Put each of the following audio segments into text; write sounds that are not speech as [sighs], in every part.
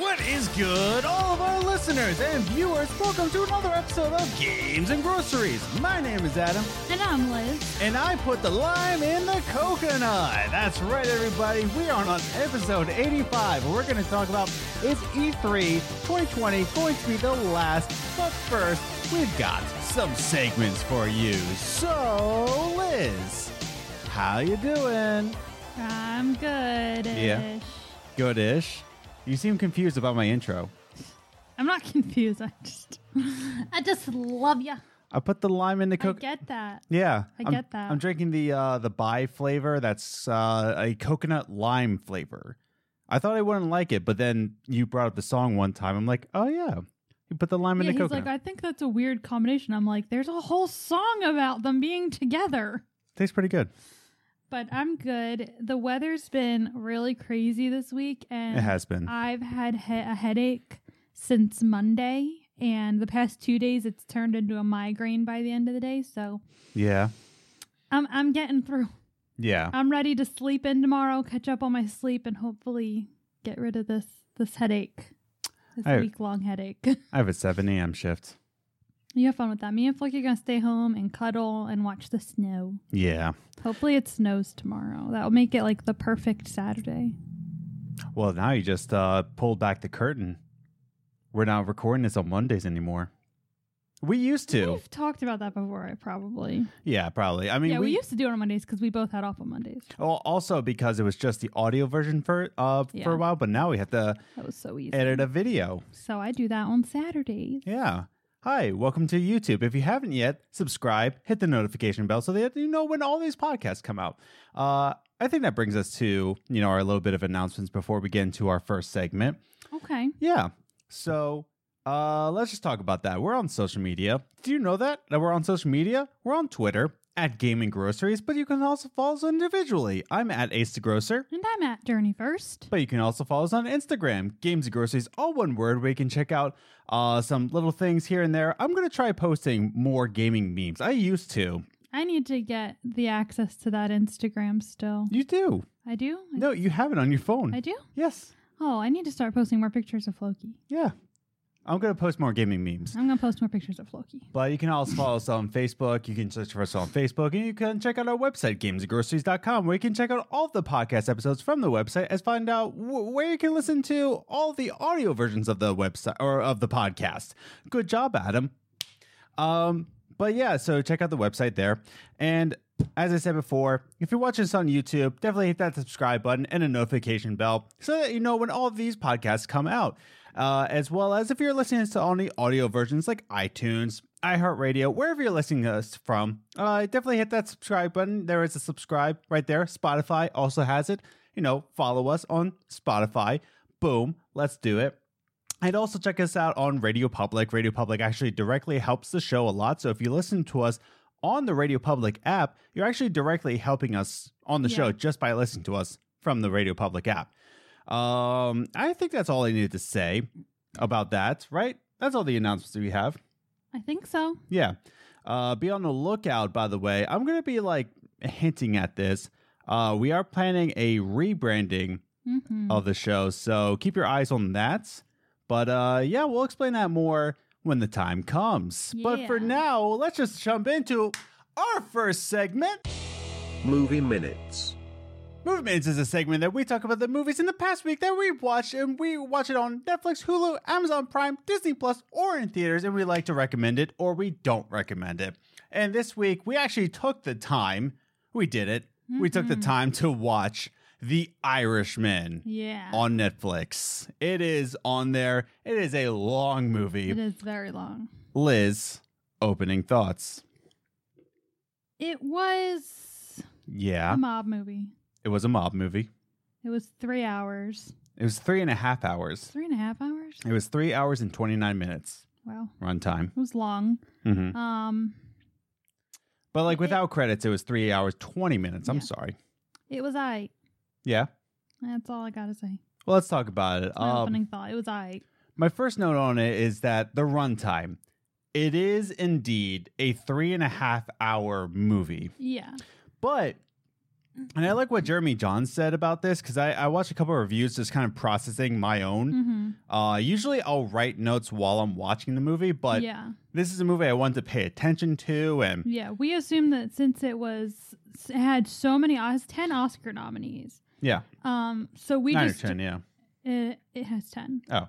What is good, all of our listeners and viewers? Welcome to another episode of Games and Groceries. My name is Adam, And I'm Liz. and I put the lime in the coconut. That's right, everybody. We are on episode 85. We're going to talk about is E3 2020 going to be the last? But first, we've got some segments for you. So, Liz, how you doing? I'm good. Yeah. Goodish. You seem confused about my intro. I'm not [laughs] confused. I just, I just love you. I put the lime in the I get that. Yeah, I I'm- get that. I'm drinking the uh, the Bai flavor. That's uh, a coconut lime flavor. I thought I wouldn't like it, but then you brought up the song one time. I'm like, oh yeah, you put the lime in the he's coconut. like, I think that's a weird combination. I'm like, there's a whole song about them being together. Tastes pretty good. But I'm good. The weather's been really crazy this week, and It has been. I've had he- a headache since Monday, and the past two days it's turned into a migraine by the end of the day. So yeah, I'm I'm getting through. yeah. I'm ready to sleep in tomorrow, catch up on my sleep, and hopefully get rid of this this headache, this week long headache. [laughs] I have a 7 a.m. shift. You have fun with that. Me and Flick are gonna stay home and cuddle and watch the snow. Yeah. Hopefully it snows tomorrow. That will make it like the perfect Saturday. Well, now you just uh, pulled back the curtain. We're not recording this on Mondays anymore. We used to. We've talked about that before, I probably. Yeah, probably. I mean, yeah, we, we, used to do it on Mondays because we both had off on Mondays. well, also because it was just the audio version for uh for a while, but now we have to That was so easy. edit a video. So I do that on Saturdays. Yeah. Hi, welcome to YouTube. If you haven't yet, subscribe, hit the notification bell so that you know when all these podcasts come out. Uh, I think that brings us to you know our little bit of announcements before we get into our first segment. Okay. Yeah. So uh, let's just talk about that. We're on social media. Do you know that that we're on social media? We're on Twitter at Gaming Groceries, but you can also follow us individually. I'm at Ace the Grocer. And I'm at Journey First. But you can also follow us on Instagram, Games and Groceries, all one word, where you can check out uh, some little things here and there. I'm going to try posting more gaming memes. I used to. I need to get the access to that Instagram still. You do. I do? I, No, you have it on your phone. I do? Yes. Oh, I need to start posting more pictures of Floki. Yeah. I'm going to post more gaming memes. I'm going to post more pictures of Floki. But you can also follow us on Facebook. You can search for us on Facebook, and you can check out our website, gamesandgroceries.com, where you can check out all the podcast episodes from the website, as find out wh- where you can listen to all the audio versions of the website or of the podcast. Good job, Adam. Um, but yeah, so check out the website there. And as I said before, if you're watching this on YouTube, definitely hit that subscribe button and a notification bell so that you know when all of these podcasts come out. Uh, as well as if you're listening to only audio versions like iTunes, iHeartRadio, wherever you're listening to us from, uh, definitely hit that subscribe button. There is a subscribe right there. Spotify also has it. You know, follow us on Spotify. Boom, let's do it. And also check us out on Radio Public. Radio Public actually directly helps the show a lot. So if you listen to us on the Radio Public app, you're actually directly helping us on the Yeah. show just by listening to us from the Radio Public app. Um, I think that's all I needed to say about that, right? That's all the announcements we have. I think so. Yeah. Uh, be on the lookout, by the way. I'm going to be like hinting at this. Uh, we are planning a rebranding hmm of the show. So keep your eyes on that. But uh yeah, we'll explain that more when the time comes. But for now, let's just jump into our first segment. Movie Minutes. Movie Minutes is a segment that we talk about the movies in the past week that we watched, and we watch it on Netflix, Hulu, Amazon Prime, Disney Plus, or in theaters, and we like to recommend it or we don't recommend it. And this week, we actually took the time, we did it, we took the mm-hmm. time to watch The Irishman Yeah. on Netflix. It is on there. It is a long movie. it is very long. Liz, opening thoughts. It was Yeah, a mob movie. It was a mob movie. It was three hours. It was three and a half hours. Three and a half hours? It was three hours and 29 minutes Wow. runtime. It was long. hmm Um, But like It- without credits, it was three hours, 20 minutes. I'm Yeah. sorry. it was I. Yeah. That's all I gotta say. Well, let's talk about it. My Um, opening thought. It was I. My first note on it is that the runtime. It is indeed a three and a half hour movie. Yeah. But And I like what Jeremy Jahns said about this because I, I watched a couple of reviews just kind of processing my own. Mm-hmm. Uh, usually I'll write notes while I'm watching the movie, but yeah, this is a movie I wanted to pay attention to. And yeah. We assumed that since it was it had so many Os- ten Oscar nominees, yeah, um, so we nine just or 10, yeah. It, it has ten. Oh,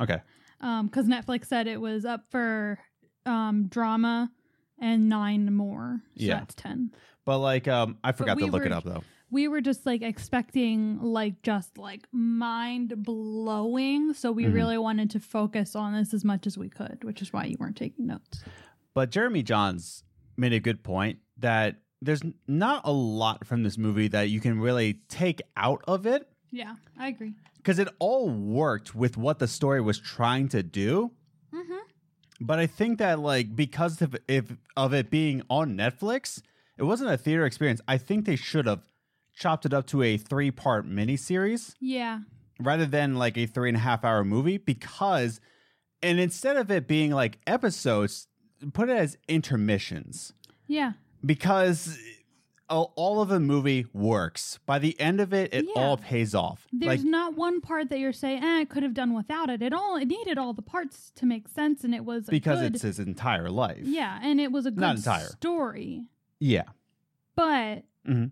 okay. Um, because Netflix said it was up for um drama and nine more. So Yeah. that's ten. But like, um, I forgot to we look it up though. we were just like expecting like just like mind blowing so we Mhm. really wanted to focus on this as much as we could which is why you weren't taking notes But Jeremy Jahns made a good point that there's not a lot from this movie that you can really take out of it yeah i agree because it all worked with what the story was trying to do. mm-hmm. But I think that like because of if of it being on Netflix, it wasn't a theater experience. I think they should have chopped it up to a three part miniseries yeah rather than like a three and a half hour movie because and instead of it being like episodes, put it as intermissions yeah because all all of the movie works. By the end of it, it Yeah. all pays off. there's like not one part that you're saying eh, i could have done without it it all it needed all the parts to make sense and it was because good, it's his entire life. yeah and it was a good Not entire. story Yeah. but Mhm.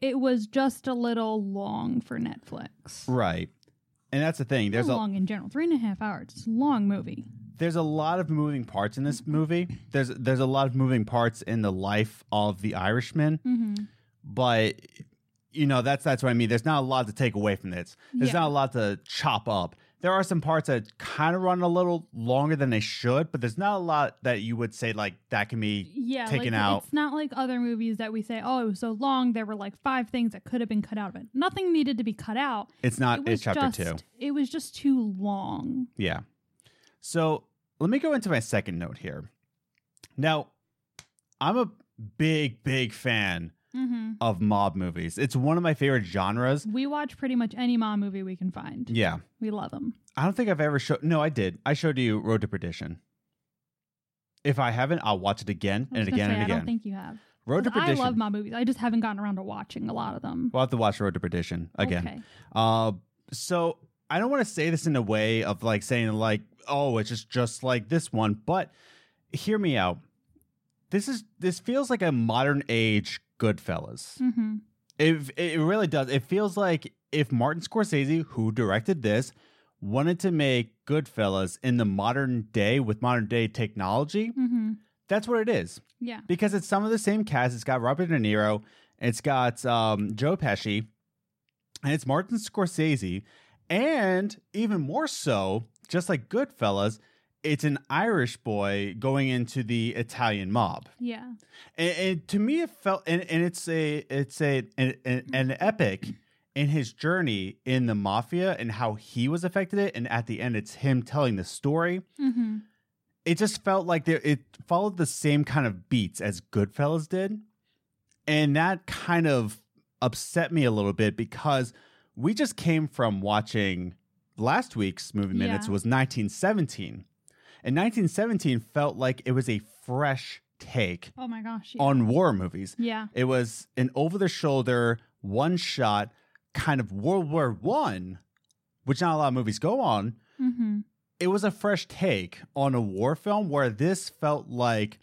it was just a little long for netflix Right. And that's the thing. There's a long in general three and a half hours it's a long movie there's a lot of moving parts in this movie. There's there's a lot of moving parts in the life of the Irishman, mm-hmm. but you know that's that's what I mean. There's not a lot to take away from this. There's Yeah. not a lot to chop up. There are some parts that kind of run a little longer than they should, but there's not a lot that you would say like that can be yeah, taken like, out. It's not like other movies that we say, "Oh, it was so long." There were like five things that could have been cut out of it. Nothing needed to be cut out. It's not. it It's chapter just, two. It was just too long. Yeah. So let me go into my second note here. Now, I'm a big, big fan Mm-hmm. of mob movies. It's one of my favorite genres. We watch pretty much any mob movie we can find. Yeah. We love them. I don't think I've ever showed. No, I did. I showed you Road to Perdition. If I haven't, I'll watch it again and again say, and again. I don't think you have. Road to Perdition. I love mom movies. I just haven't gotten around to watching a lot of them. we'll have to watch Road to Perdition again. Okay. Uh, so I don't want to say this in a way of like saying like, oh, it's just just like this one, but hear me out. This is this feels like a modern age Goodfellas. Mm-hmm. It it really does. It feels like if Martin Scorsese, who directed this, wanted to make Goodfellas in the modern day with modern day technology, Mm-hmm. that's what it is. Yeah. Because it's some of the same cast. It's got Robert De Niro, it's got um, Joe Pesci, and it's Martin Scorsese, and even more so, just like Goodfellas, it's an Irish boy going into the Italian mob. Yeah. And, and to me, it felt, and, and it's a, it's a, an, an, an epic in his journey in the mafia and how he was affected it. And at the end, it's him telling the story. Mm-hmm. It just felt like there, it followed the same kind of beats as Goodfellas did, and that kind of upset me a little bit because we just came from watching last week's movie minutes Yeah. was 1917 and 1917 felt like it was a fresh take Oh my gosh. Yeah. on war movies yeah. it was an over the shoulder one shot kind of world war one which not a lot of movies go on Mm-hmm. it was a fresh take on a war film where this felt like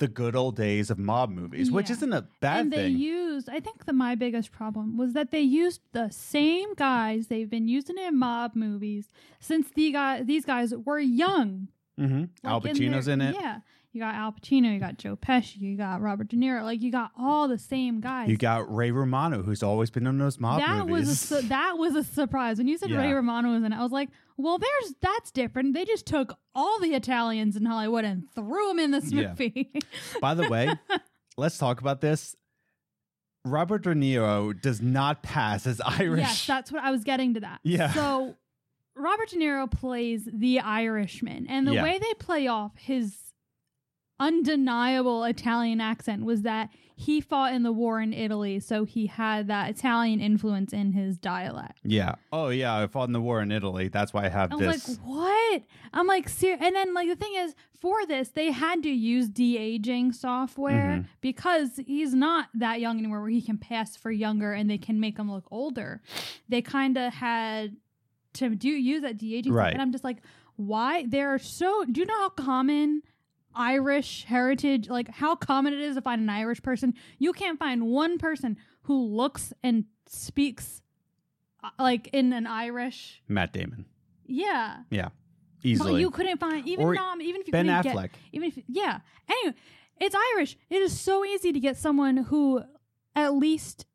the good old days of mob movies which isn't a bad thing. and they used i think the my biggest problem was that they used the same guys they've been using in mob movies since the guy these guys were young mm-hmm. al Like, pacino's their- in, it yeah you got al pacino you got joe pesci you got robert de niro like you got all the same guys you got ray romano who's always been in those mob that movies was a su- that was a surprise when you said Ray Romano was in it. I was like, well, there's that's different. They just took all the Italians in Hollywood and threw them in this Yeah. movie. [laughs] by the way let's talk about this robert de niro does not pass as irish Yes, that's what I was getting to that. Yeah. So Robert De Niro plays the Irishman, and the Yeah. way they play off his undeniable Italian accent was that he fought in the war in Italy, so he had that Italian influence in his dialect. Yeah. Oh yeah, I fought in the war in Italy. That's why I have I was this. like, what? I'm like, ser-? and then like the thing is, for this, they had to use de aging software Mhm. because he's not that young anymore, where he can pass for younger and they can make him look older. They kind of had to do you use that de aging, Right. and I'm just like, why? They're so. Do you know how common? Irish heritage, like how common it is to find an Irish person. You can't find one person who looks and speaks uh, like in an Irish. Matt Damon. Yeah, Yeah. Easily. you couldn't find even not even if you ben couldn't Affleck. get even if yeah. Anyway, it's Irish. It is so easy to get someone who at least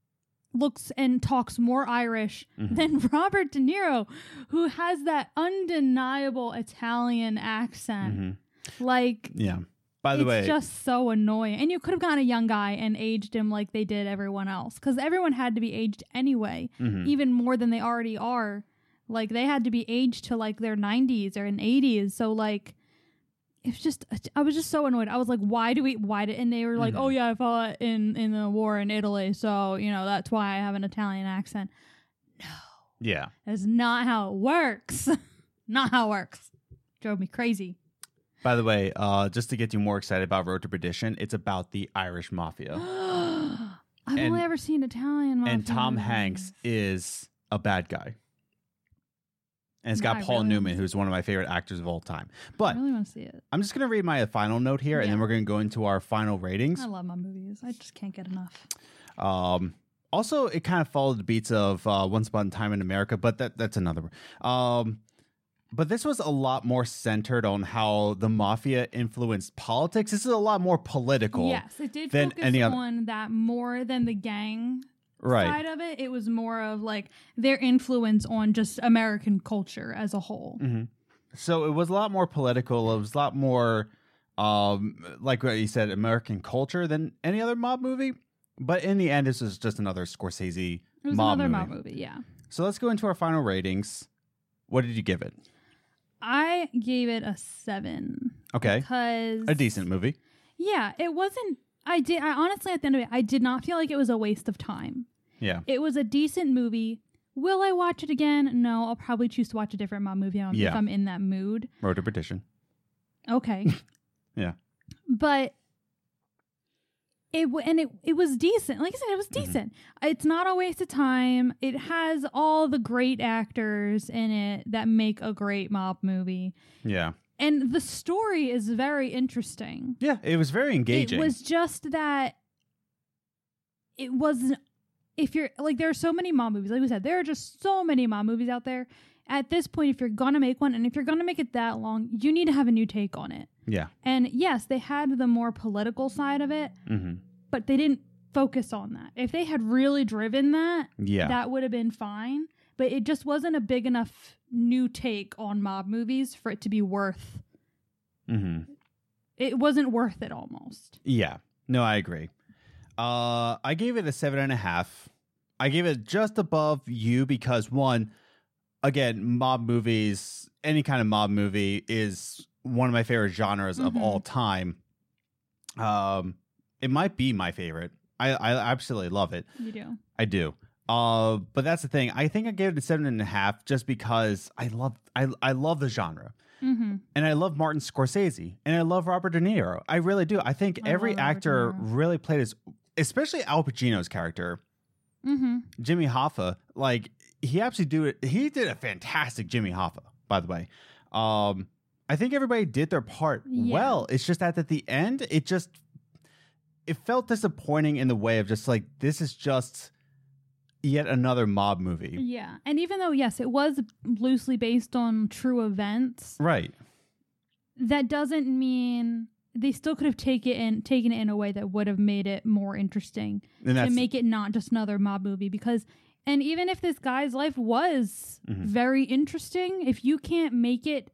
looks and talks more Irish Mhm. than [laughs] Robert De Niro, who has that undeniable Italian accent. Mhm. Like Yeah. By the it's way, just so annoying. And you could have gotten a young guy and aged him like they did everyone else, because everyone had to be aged anyway, mhm. even more than they already are. Like they had to be aged to like their 90s or in 80s. So like, it's just I was just so annoyed. I was like, why do we? Why did? And they were like, Mhm. oh yeah, I fought in in the war in Italy, so you know that's why I have an Italian accent. No. Yeah. That's not how it works. [laughs] not how it works. Drove me crazy. By the way, uh, just to get you more excited about Road to Perdition, it's about the Irish mafia, [gasps] I've And- only ever seen Italian. Mafia. And Tom movies. Hanks is a bad guy. And it's got I Paul really Newman, who's one of my favorite actors of all time. But I really want to see it. I'm just going to read my final note here, and then we're going to go into our final ratings. I love my movies. I just can't get enough. Um, also, it kind of followed the beats of uh, Once Upon a Time in America, but that that's another. Um, but this was a lot more centered on how the mafia influenced politics. This is a lot more political, Yes, it did than focus any other- on that more than the gang right? side of it. It was more of like their influence on just American culture as a whole. hmm So it was a lot more political. It was a lot more, um, like what you said, American culture than any other mob movie. But in the end, this is just another Scorsese It was mob another movie. mob movie, yeah. So let's go into our final ratings. What did you give it? I gave it a seven. Okay, Because a decent movie. Yeah, it wasn't I did I honestly at the end of it, I did not feel like it was a waste of time. Yeah. It was a decent movie. Will I watch it again? No, I'll probably choose to watch a different mob movie um, if Yeah. I'm in that mood. Road to Perdition. Okay. [laughs] Yeah. But it w- and it it was decent. Like I said, it was Mhm. decent. It's not a waste of time. It has all the great actors in it that make a great mob movie. Yeah. And the story is very interesting. Yeah, it was very engaging. It was just that it wasn't. If you're like, there are so many mom movies. Like we said, there are just so many mom movies out there. At this point, if you're gonna make one, and if you're gonna make it that long, you need to have a new take on it. yeah. And yes, they had the more political side of it, hmm but they didn't focus on that. If they had really driven that, Yeah. that would have been fine. But it just wasn't a big enough new take on mob movies for it to be worth. hmm It wasn't worth it almost. Yeah. No, I agree. Uh, I gave it a seven and a half. I gave it just above you because one, again, mob movies, any kind of mob movie is one of my favorite genres of Mhm. all time. Um, it might be my favorite. I, I absolutely love it. You do. I do. Uh, but that's the thing. I think I gave it a seven and a half just because I love I I love the genre. Mm-hmm. And I love Martin Scorsese and I love Robert De Niro. I really do. I think I every love Robert De actor really played his especially Al Pacino's character, Mm-hmm. Jimmy Hoffa. Like he actually do it. He did a fantastic Jimmy Hoffa, by the way. Um, I think everybody did their part Yeah. well. It's just that at the end, it just it felt disappointing in the way of just like this is just yet another mob movie. Yeah. And even though, yes, it was loosely based on true events, Right. that doesn't mean they still could have taken it in taken it in a way that would have made it more interesting And to make it not just another mob movie because and even if this guy's life was Mhm. very interesting if you can't make it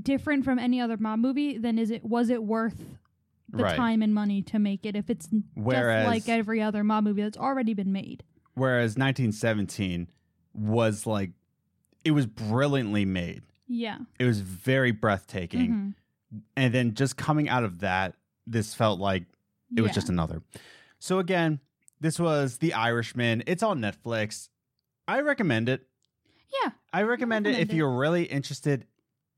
different from any other mob movie then is it was it worth the Right. time and money to make it if it's Whereas- just like every other mob movie that's already been made whereas 1917 was like it was brilliantly made. yeah It was very breathtaking. Mhm. And then just coming out of that, this felt like it was just another. So again, this was The Irishman. It's on Netflix. I recommend it. yeah. I recommend, it recommend if it. you're really interested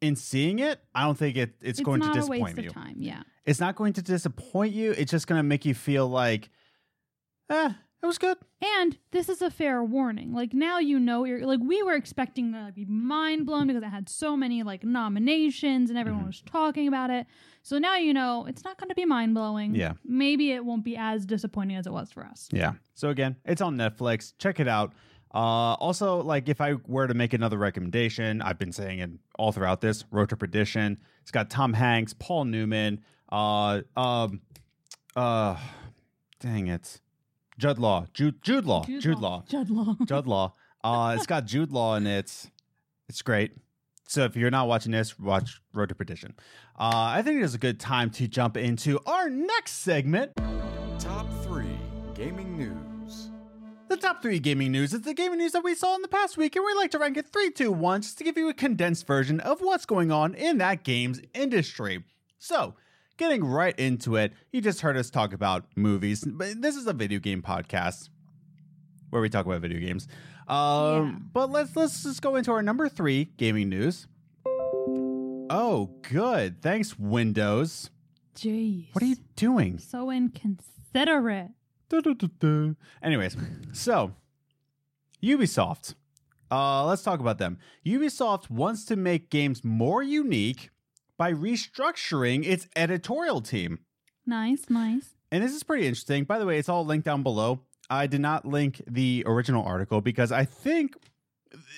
in seeing it. I don't think it, it's, going to disappoint you. time. Yeah. It's not going to disappoint you. It's just going to make you feel like, eh, it was good. And this is a fair warning. Like now you know you're like we were expecting to be mind blown because it had so many like nominations and everyone Mhm. was talking about it. So now you know it's not going to be mind blowing. Yeah. Maybe it won't be as disappointing as it was for us. Yeah. So again, it's on Netflix. Check it out. Uh, also, like if I were to make another recommendation, I've been saying it all throughout this Road to Perdition. It's got Tom Hanks, Paul Newman, uh, um, uh, dang it, Judd Law, Jude, Jude Law, Jude, [laughs] Law, Jude Law. Judd Law. Uh, it's got Jude Law in it. It's great. So if you're not watching this, watch Road to Perdition. Uh, I think it is a good time to jump into our next segment. Top 3 Gaming News. The top three gaming news is the gaming news that we saw in the past week, and we like to rank it 3, 2, 1 just to give you a condensed version of what's going on in that game's industry. So, getting right into it, you just heard us talk about movies, but this is a video game podcast where we talk about video games. Um, Yeah. But let's let's just go into our number three gaming news. Oh, good. Thanks, Windows. Jeez. What are you doing? so inconsiderate? Anyways, so Ubisoft. Uh, let's talk about them. Ubisoft wants to make games more unique by restructuring its editorial team. Nice, nice. And this is pretty interesting. By the way, it's all linked down below. I did not link the original article because I think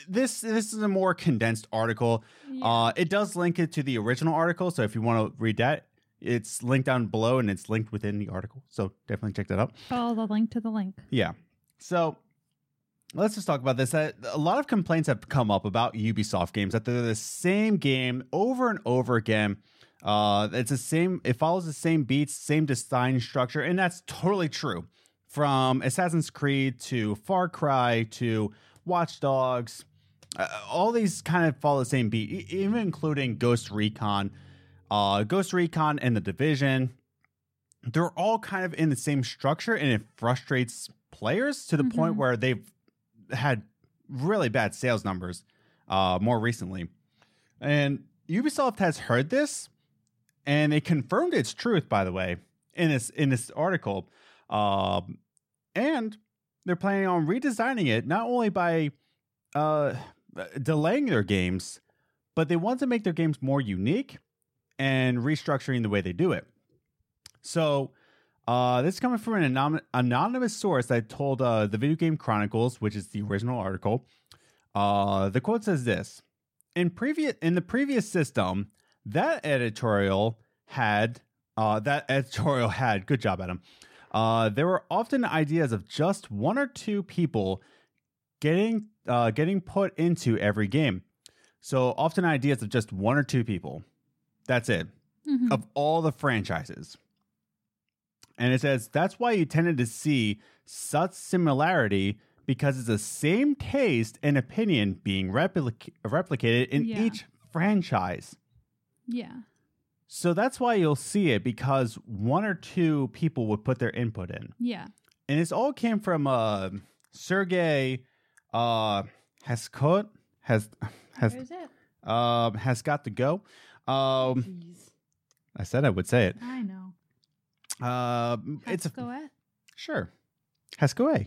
this this is a more condensed article. Yeah. Uh, it does link it to the original article, so if you want to read that, it's linked down below and it's linked within the article. So definitely check that out. Follow the link to the link. Yeah. So let's just talk about this. Uh, A lot of complaints have come up about Ubisoft games that they're the same game over and over again. Uh, it's the same. It follows the same beats, same design structure, and that's totally true. From Assassin's Creed to Far Cry to Watch Dogs, uh, all these kind of follow the same beat, even including Ghost Recon, uh, Ghost Recon, and the Division they're all kind of in the same structure and it frustrates players to the point Mhm. where they've had really bad sales numbers uh more recently. And ubisoft has heard this and they confirmed its truth by the way in this in this article. Um and they're planning on redesigning it not only by uh delaying their games but they want to make their games more unique and restructuring the way they do it. So, uh, this is coming from an anom- anonymous source that told uh, the Video Game Chronicles, which is the original article. Uh, the quote says this: "In previous in the previous system, that editorial had uh, that editorial had good job, Adam. Uh, there were often ideas of just one or two people getting uh, getting put into every game. So often ideas of just one or two people. That's it Mhm. of all the franchises. And it says that's why you tended to see such similarity because it's the same taste and opinion being replic- replicated in Yeah. each franchise. Yeah. So that's why you'll see it because one or two people would put their input in. Yeah. And this all came from uh, Sergey uh, Haskot has has it? um, has got to go. Um, Jeez. I said I would say it. I know. Um, it's a. Sure. Haskoe.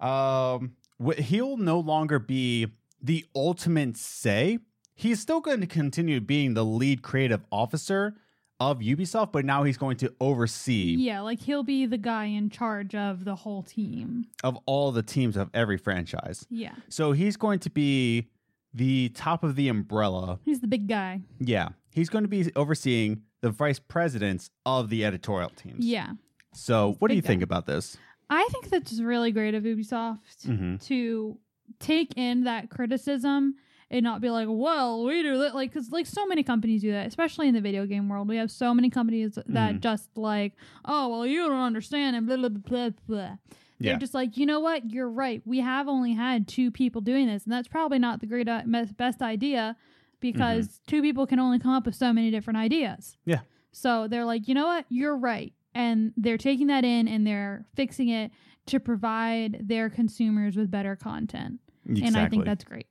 Um, wh- he'll no longer be the ultimate say. He's still going to continue being the lead creative officer of Ubisoft, but now he's going to oversee Yeah, like he'll be the guy in charge of the whole team. of all the teams of every franchise. Yeah. So he's going to be the top of the umbrella. He's the big guy. Yeah. He's going to be overseeing the vice presidents of the editorial teams. Yeah. So what do you think guy. about this? I think that's really great of Ubisoft Mhm. to take in that criticism and not be like, well, we do that. Like, because like so many companies do that, especially in the video game world. We have so many companies that Mhm. just like, oh, well, you don't understand and blah, blah, blah, blah, blah. They're Yeah. just like, you know what? You're right. We have only had two people doing this, and that's probably not the great uh, best idea. Because two people can only come up with so many different ideas. Yeah. So they're like, you know what? You're right. And they're taking that in and they're fixing it to provide their consumers with better content. Exactly. And I think that's great.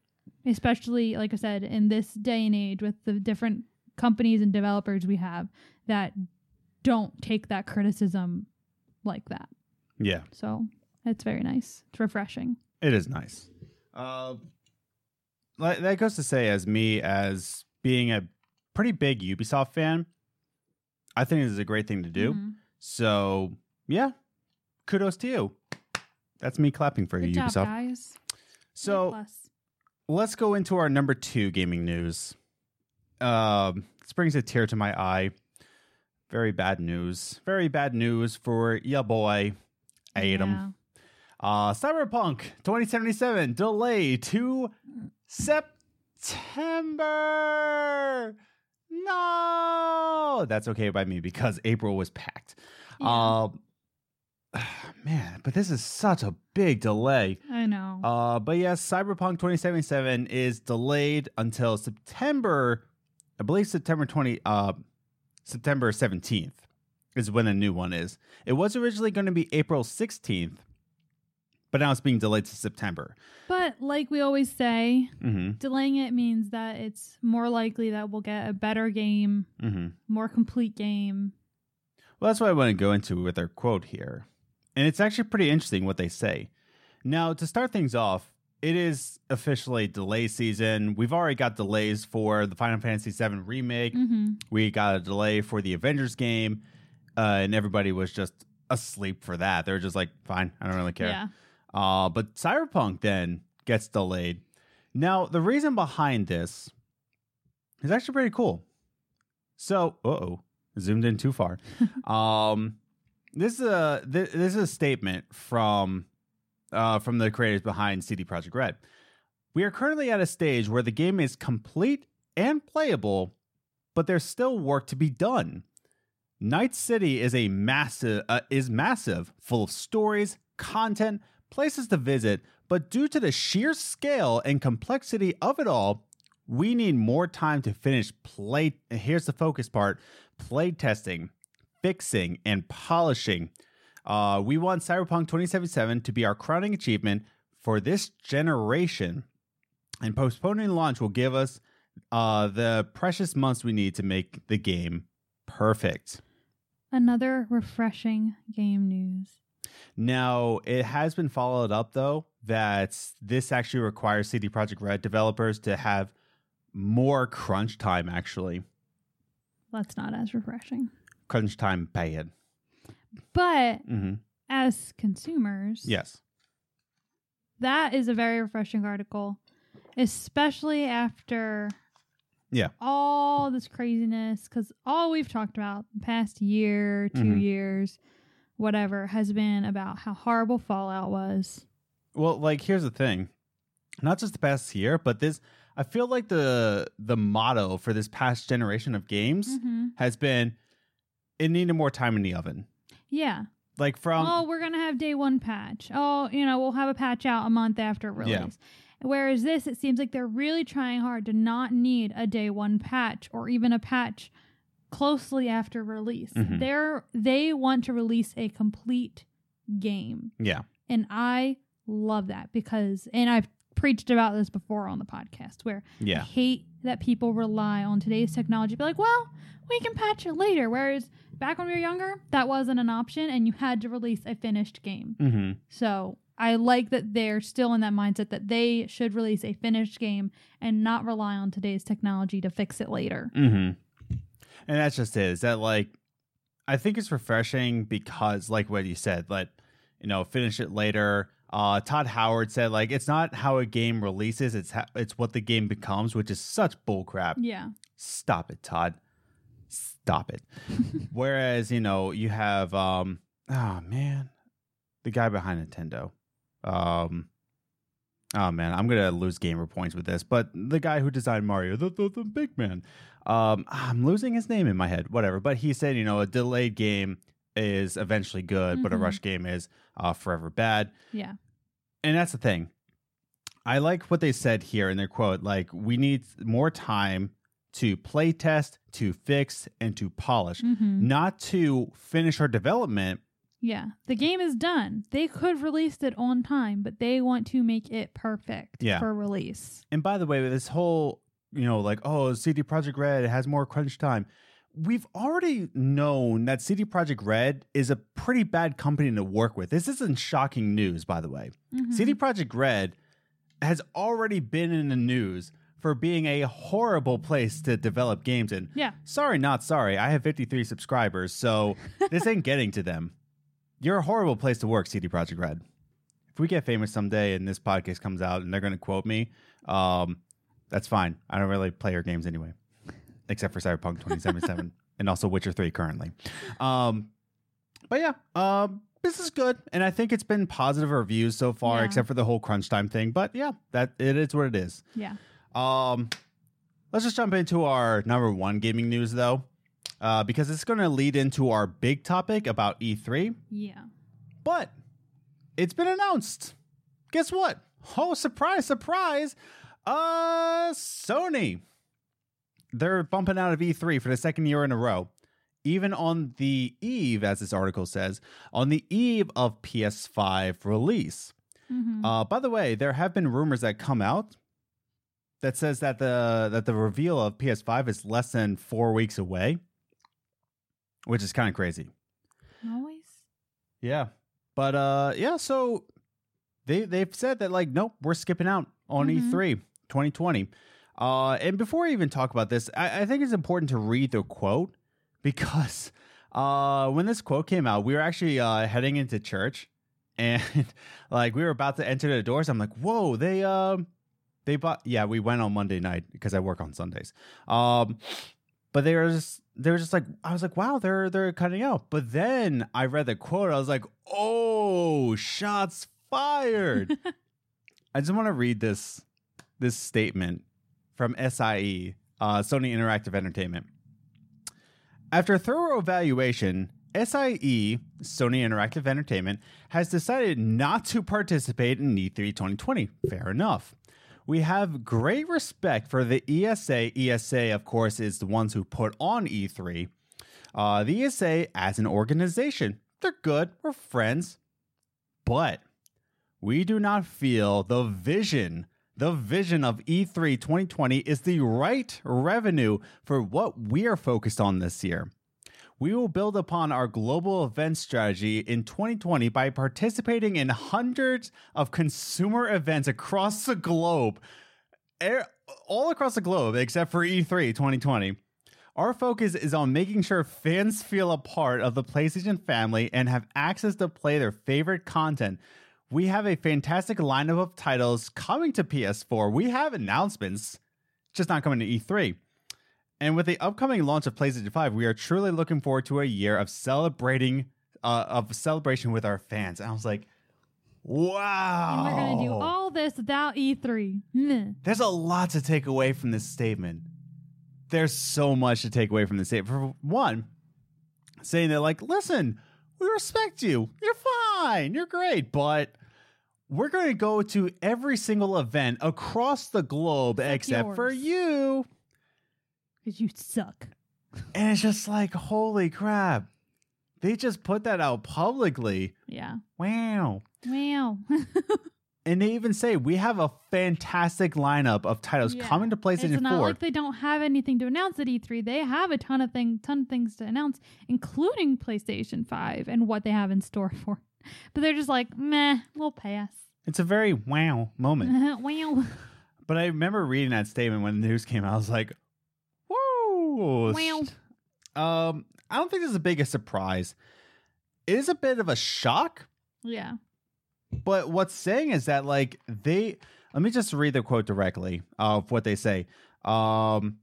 Especially, like I said, in this day and age with the different companies and developers we have that don't take that criticism like that. yeah, So it's very nice. It's refreshing. it is nice. Uh, like, that goes to say, as me as being a pretty big Ubisoft fan, I think this is a great thing to do. Mhm. So yeah, kudos to you. That's me clapping for Good you, job, Ubisoft. guys. So let's go into our number two gaming news. Um, this brings a tear to my eye. Very bad news. Very bad news for ya boy, Adam. Yeah. Uh, Cyberpunk 2077 delayed to September. No, that's okay by me because April was packed. Yeah. Um, [sighs] man, but this is such a big delay. I know. Uh, but yes, Cyberpunk 2077 is delayed until September, I believe September 20, uh, September 17th is when a new one is. It was originally going to be April 16th, but now it's being delayed to September. but like we always say, Mm-hmm. delaying it means that it's more likely that we'll get a better game, Mm-hmm. more complete game. Well, that's what I want to go into with their quote here. And it's actually pretty interesting what they say. Now, to start things off, it is officially delay season. We've already got delays for the Final Fantasy VII remake. hmm We got a delay for the Avengers game, uh, and everybody was just asleep for that. They were just like, fine, I don't really care. Yeah. Uh, but Cyberpunk then gets delayed. Now, the reason behind this is actually pretty cool. So, uh oh, zoomed in too far. [laughs] um, this is a this, this is a statement from uh, from the creators behind CD Projekt Red. We are currently at a stage where the game is complete and playable, but there's still work to be done. Night City is a massive uh, is massive, full of stories, content, places to visit, but due to the sheer scale and complexity of it all, we need more time to finish play here's the focus part, play testing, fixing and polishing. Uh, we want Cyberpunk 2077 to be our crowning achievement for this generation. And postponing launch will give us uh, the precious months we need to make the game perfect. Another refreshing game news. Now, it has been followed up though that this actually requires CD Projekt Red developers to have more crunch time actually. That's not as refreshing. Crunch time bad. But hmm as consumers, Yes. that is a very refreshing article, especially after Yeah. all this craziness. Because all we've talked about the past year, 2 Mhm. years, whatever, has been about how horrible Fallout was. Well, like here's the thing. Not just the past year, but this I feel like the the motto for this past generation of games hmm has been it needed more time in the oven. Yeah. Like from oh, we're gonna have day one patch. Oh, you know, we'll have a patch out a month after release. Yeah. Whereas this, it seems like they're really trying hard to not need a day one patch or even a patch closely after release. Mhm. They're they want to release a complete game, yeah. and I love that because, and I've preached about this before on the podcast where I Yeah. hate that people rely on today's technology. Be like, well, we can patch it later. Whereas back when we were younger, that wasn't an option, and you had to release a finished game. Mhm. So I like that they're still in that mindset that they should release a finished game and not rely on today's technology to fix it later. Mm-hmm. And that's just it. Is that like I think it's refreshing because, like what you said, like you know, finish it later. Uh, Todd Howard said like it's not how a game releases; it's ha- it's what the game becomes, which is such bullcrap. Yeah. Stop it, Todd. Stop it. [laughs] Whereas you know you have um oh man, the guy behind Nintendo. Um. Oh man, I'm gonna lose gamer points with this, but the guy who designed Mario, the the, the big man, um, I'm losing his name in my head. Whatever, but he said, you know, a delayed game is eventually good, but a Mhm. rush game is uh, forever bad. Yeah. And that's the thing. I like what they said here in their quote. Like, we need more time to play test, to fix, and to polish, Mm-hmm. not to finish our development. Yeah, the game is done. They could have released it on time, but they want to make it perfect Yeah. for release. And by the way, this whole, you know, like, oh, CD Projekt Red has more crunch time. We've already known that CD Projekt Red is a pretty bad company to work with. This isn't shocking news, by the way. CD mm-hmm. Projekt Red has already been in the news for being a horrible place to develop games in. Yeah. Sorry, not sorry. I have 53 subscribers, so this ain't getting to them. You're a horrible place to work, CD Projekt Red. If we get famous someday and this podcast comes out and they're going to quote me, um, that's fine. I don't really play your games anyway, except for Cyberpunk 2077 [laughs] and also Witcher 3 currently. Um, but yeah, um, this is good, and I think it's been positive reviews so far, Yeah. except for the whole crunch time thing. But yeah, that it is what it is. Yeah. Um, let's just jump into our number one gaming news though, uh, because it's going to lead into our big topic about E3. Yeah. But it's been announced. Guess what? Oh, surprise, surprise! Uh, Sony. They're bumping out of E3 for the second year in a row. Even on the eve, as this article says, on the eve of PS5 release. hmm Uh, by the way, there have been rumors that come out that says that the that the reveal of PS5 is less than four weeks away, which is kind of crazy. Always. Yeah, but uh, yeah. So they they've said that like, nope, we're skipping out on E Mhm. E3 2020. Uh, and before I even talk about this, I, I think it's important to read the quote [laughs] because uh, when this quote came out, we were actually uh, heading into church, [laughs] and like we were about to enter the doors. I'm like, whoa, they um they bought. Yeah, we went on Monday night because I work on Sundays. Um, but they were just they were just like I was like, wow, they're they're cutting out. But then I read the quote, I was like, oh, shots fired. [laughs] I just want to read this this statement from SIE, uh, Sony Interactive Entertainment. After thorough evaluation, SIE, Sony Interactive Entertainment, has decided not to participate in E E3 2020. Fair enough. We have great respect for the ESA. ESA, of course, is the ones who put on E3. Uh, the ESA, as an organization, they're good. We're friends. But we do not feel the vision, the vision of E E3 2020 is the right revenue for what we are focused on this year. We will build upon our global event strategy in 2020 by participating in hundreds of consumer events across the globe, all across the globe except for E E3 2020. Our focus is on making sure fans feel a part of the PlayStation family and have access to play their favorite content. We have a fantastic lineup of titles coming to PS4. We have announcements, just not coming to E3. And with the upcoming launch of PlayStation 5, we are truly looking forward to a year of celebrating uh, of celebration with our fans. And I was like, wow. And we're gonna do all this without E3. Meh. There's a lot to take away from this statement. There's so much to take away from this statement. For one, saying that, like, listen, we respect you. You're fine. You're great. But we're going to go to every single event across the globe except for you. Because you suck. And it's just like, holy crap. They just put that out publicly. Yeah. Wow. Wow. [laughs] And they even say we have a fantastic lineup of titles Yeah. coming to PlayStation it's 4. not like they don't have anything to announce at E3. They have a ton of thing, ton of things to announce, including PlayStation 5 and what they have in store [laughs] for. But they're just like, meh, we'll pass. it's a very wow moment. [laughs] wow. But I remember reading that statement when the news came out. I was like, Wow. Um, I don't think this is the biggest surprise. It is a bit of a shock, Yeah. but what's saying is that like they let me just read the quote directly of what they say. Um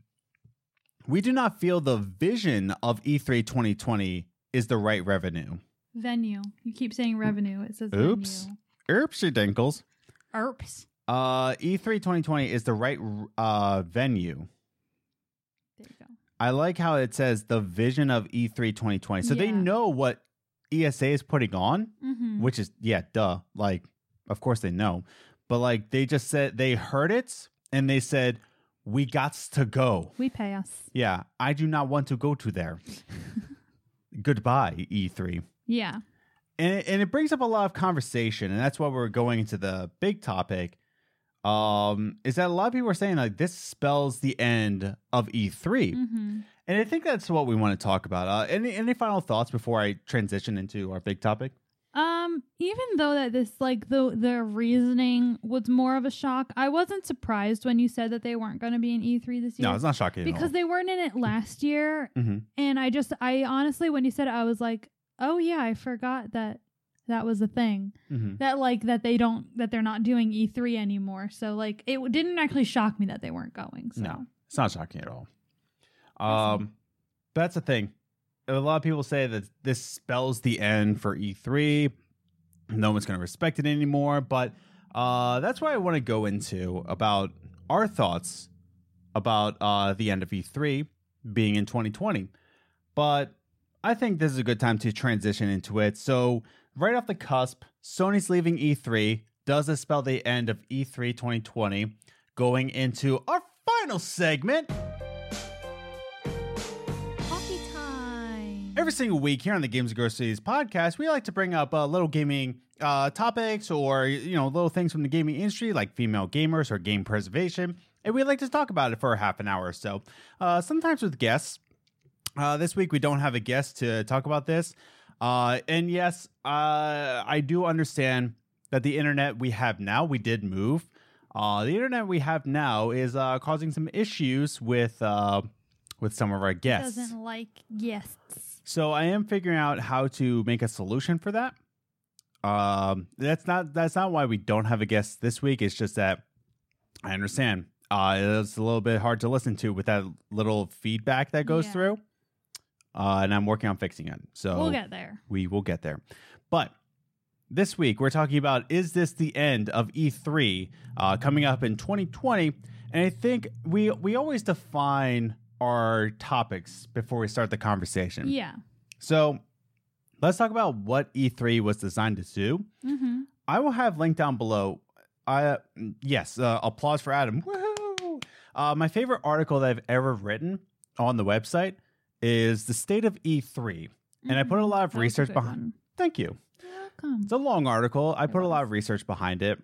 we do not feel the vision of E E3 2020 is the right revenue. Venue. You keep saying revenue. It says Oops. venue. Oopsie dinkles. Erps. Uh E3 2020 is the right uh venue. There you go. I like how it says the vision of E E3 2020. So they know what ESA is putting on, Mm-hmm. which is yeah, duh. Like of course they know. but like they just said they heard it and they said we got to go. We pay us. Yeah, I do not want to go to there. [laughs] Goodbye, E3. Yeah. And it, and it brings up a lot of conversation, and that's why we're going into the big topic. Um, is that a lot of people are saying like this spells the end of E3, hmm and I think that's what we want to talk about. Uh, any any final thoughts before I transition into our big topic? Um, even though that this like the the reasoning was more of a shock, I wasn't surprised when you said that they weren't going to be in E3 this year. No, it's not shocking because they weren't in it last year, hmm and I just I honestly when you said it, I was like, oh yeah, I forgot that that was a thing hmm that like that they don't that they're not doing E3 anymore. So like it didn't actually shock me that they weren't going. So. No, it's not shocking at all. Um, that's the thing. A lot of people say that this spells the end for E3. No one's going to respect it anymore. But uh, that's why I want to go into about our thoughts about uh, the end of E3 being in 2020. But I think this is a good time to transition into it. So, right off the cusp, Sony's leaving E3. Does this spell the end of E E3 2020? Going into our final segment. Every single week here on the Games and Groceries podcast, we like to bring up uh, little gaming uh, topics or you know little things from the gaming industry, like female gamers or game preservation, and we like to talk about it for a half an hour or so. Uh, sometimes with guests. Uh, this week we don't have a guest to talk about this, uh, and yes, uh, I do understand that the internet we have now we did move. Uh, the internet we have now is uh, causing some issues with uh, with some of our guests. Doesn't like guests. So I am figuring out how to make a solution for that. Um, that's not that's not why we don't have a guest this week. It's just that I understand. Uh, it's a little bit hard to listen to with that little feedback that goes Yeah. through. Uh, and I'm working on fixing it. So We'll get there. we will get there. But this week we're talking about is this the end of E3 uh, coming up in 2020? And I think we we always define our topics before we start the conversation. Yeah. So let's talk about what E3 was designed to do. Mm-hmm. I will have linked down below. I yes, uh, applause for Adam. Woohoo! Uh, my favorite article that I've ever written on the website is the state of E3, and I put a mm, lot of research behind. Thank you. Welcome. It's a long article. I It put a lot of research behind it,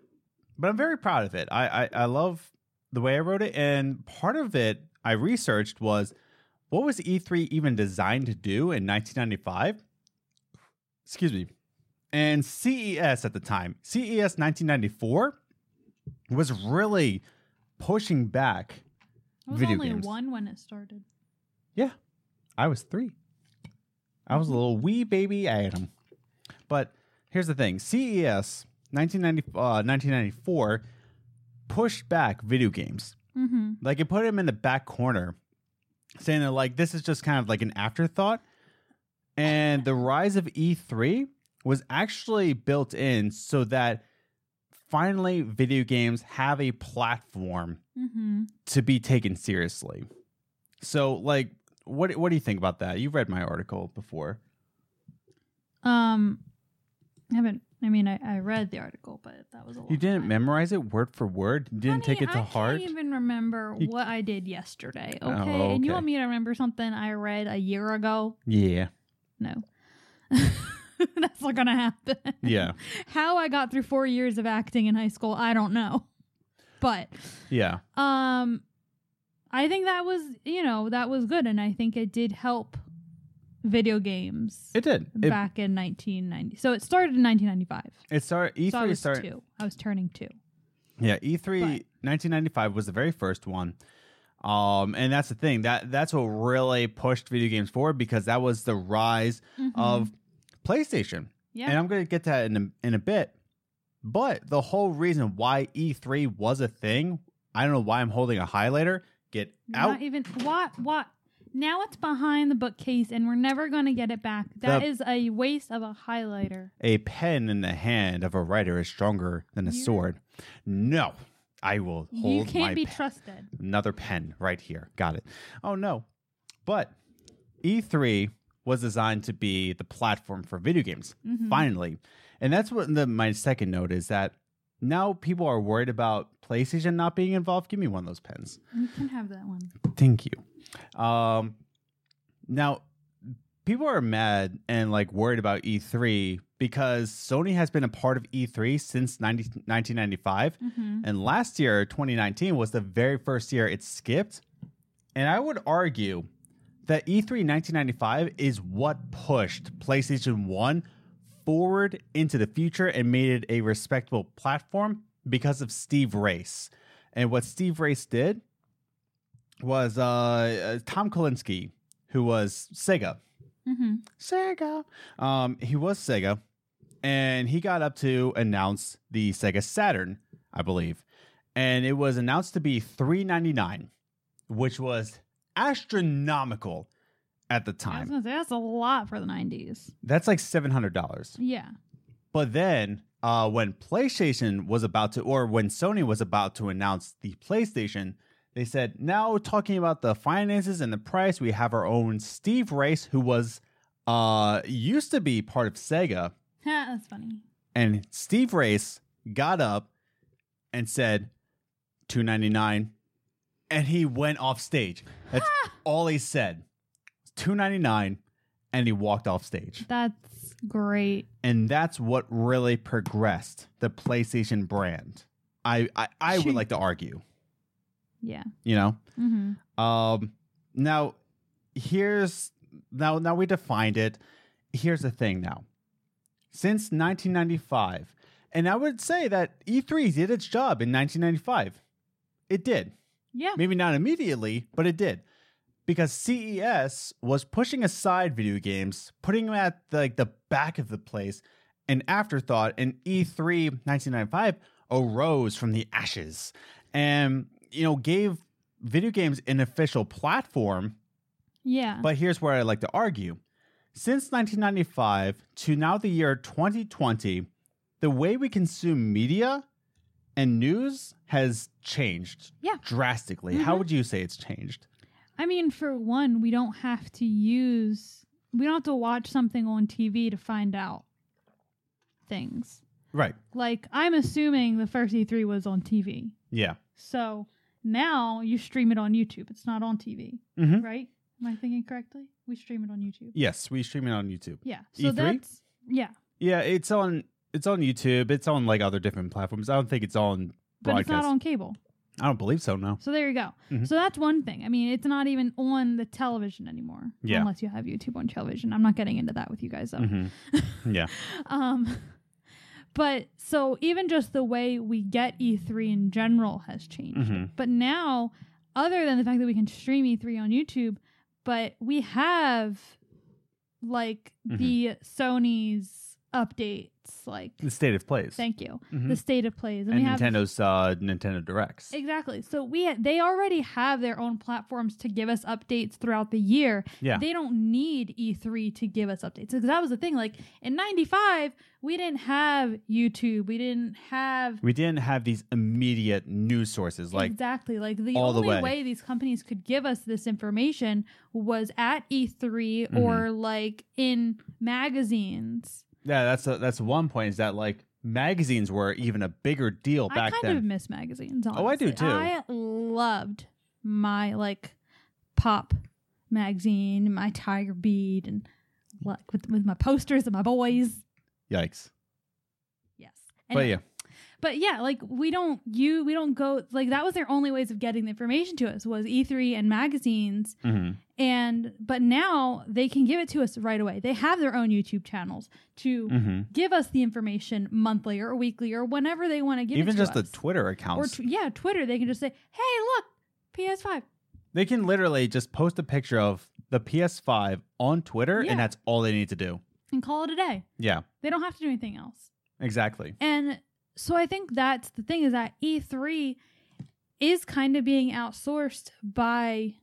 but I'm very proud of it. I, I I love the way I wrote it, and part of it I researched was what was E3 even designed to do in 1995? Excuse me. And CES at the time, CES 1994, was really pushing back I was video only games. one when it started. Yeah, I was three. I was a little wee baby Adam. But here's the thing CES 1990, uh, 1994 pushed back video games. Mm-hmm. Like it put them in the back corner, saying that, like, this is just kind of like an afterthought. And the rise of E3 was actually built in so that finally video games have a platform Mm-hmm. to be taken seriously. So, like, what what do you think about that? You've read my article before. Um, I haven't. I mean, I, I read the article, but that was a long You didn't time. memorize it word for word. You didn't take it to I heart. I can't even remember You- what I did yesterday. Oh, Okay? and you want me to remember something I read a year ago? Yeah, No, [laughs] that's not gonna happen. yeah, [laughs] How I got through four years of acting in high school, I don't know. But yeah. um, I think that was you know that was good, and I think it did help video games It did. It, back in 1990. So it started in 1995. it started. E3 so I was started. two. I was turning two. Yeah, E E3 But- 1995 was the very first one. Um, and that's the thing that that's what really pushed video games forward because that was the rise of PlayStation. Mm-hmm. Yeah. And I'm going to get to that in a, in a bit. But the whole reason why E3 was a thing, I don't know why I'm holding a highlighter. Get out. Not even what what. Now it's behind the bookcase, and we're never going to get it back. That The- is a waste of a highlighter. a pen in the hand of a writer is stronger than a You- sword. No, I will hold You my can't be pen. trusted. Another pen right here. Got it. Oh no. But E3 was designed to be the platform for video games. Mhm. Finally. And that's what the, my second note is that now people are worried about PlayStation not being involved. Give me one of those pens. You can have that one. Thank you. Um, now, people are mad and like worried about E3 because Sony has been a part of E3 since 90, 1995. Mm-hmm. And last year, 2019, was the very first year it skipped. And I would argue that E E3 1995 is what pushed PlayStation 1 forward into the future and made it a respectable platform because of Steve Race. And what Steve Race did was uh, uh, Tom Kalinske, who was Sega. Mm-hmm. Sega. Um, he was Sega, and he got up to announce the Sega Saturn, I believe, and it was announced to be three ninety nine, which was astronomical at the I was time. gonna say that's a lot for the '90s. That's like seven hundred dollars. Yeah. But then, uh, when PlayStation was about to, or when Sony was about to announce the PlayStation, they said, now talking about the finances and the price, we have our own Steve Race, who was, uh, used to be part of Sega. Ha, [laughs] that's funny. And Steve Race got up and said, two ninety nine, and he went off stage. That's [laughs] all he said. Two ninety nine, and he walked off stage That's great. and that's what really progressed the PlayStation brand. I I, I would like to argue, Yeah. you know. Mm-hmm. Um, now here's now now we defined it. Here's the thing now. Since 1995, and I would say that E3 did its job in 1995. It did. Yeah. Maybe not immediately, but it did. Because CES was pushing aside video games, putting them at the, like the back of the place, an afterthought, and E E3 1995 arose from the ashes and you know gave video games an official platform. Yeah. But here's where I like to argue. Since 1995 to now the year 2020, the way we consume media and news has changed Yeah. drastically. How Mhm. would you say it's changed? I mean, for one, we don't have to use, we don't have to watch something on TV to find out things. Right. Like, I'm assuming the first E3 was on TV. Yeah. So now you stream it on YouTube. It's not on TV, Mhm. right? Am I thinking correctly? We stream it on YouTube. Yes, we stream it on YouTube. Yeah. So E3? that's, yeah. Yeah, it's on it's on YouTube. It's on like other different platforms. I don't think it's on But broadcast. it's not on cable. I don't believe so. No. So there you go. Mhm. So that's one thing. I mean, it's not even on the television anymore. Yeah. Unless you have YouTube on television. I'm not getting into that with you guys though. Mhm. [laughs] Yeah. Um, but so even just the way we get E3 in general has changed. Mhm. But now, other than the fact that we can stream E3 on YouTube, but we have like Mhm. the Sony's updates, like The state of plays. thank you, Mhm. the state of plays, and we have Nintendo's uh, Nintendo Directs. Exactly. So we they already have their own platforms to give us updates throughout the year. Yeah. They don't need E3 to give us updates. Because that was the thing. Like in 95, we didn't have YouTube. We didn't have we didn't have these immediate news sources like exactly like the all the only way. way. these companies could give us this information was at E3 Mm-hmm. or like in magazines. Yeah. That's a, that's one point is that like magazines were even a bigger deal I back kind then. of miss magazines. Oh, I do, too. I loved my like pop magazine, my Tiger Beat, and like with with my posters and my boys. Yikes. Yes, But yeah. But yeah, like we don't you we don't go like that was their only ways of getting the information to us was E3 and magazines hmm and but now they can give it to us right away. They have their own YouTube channels to hmm give us the information monthly or weekly or whenever they want to give Even it to us. Even just the. Twitter or accounts. yeah, Twitter. They can just say, "Hey, look, PS5." they can literally just post a picture of the PS5 on Twitter, Yeah. and that's all they need to do. and call it a day. Yeah. They don't have to do anything else. Exactly. And so I think that's the thing is that E3 is kind of being outsourced by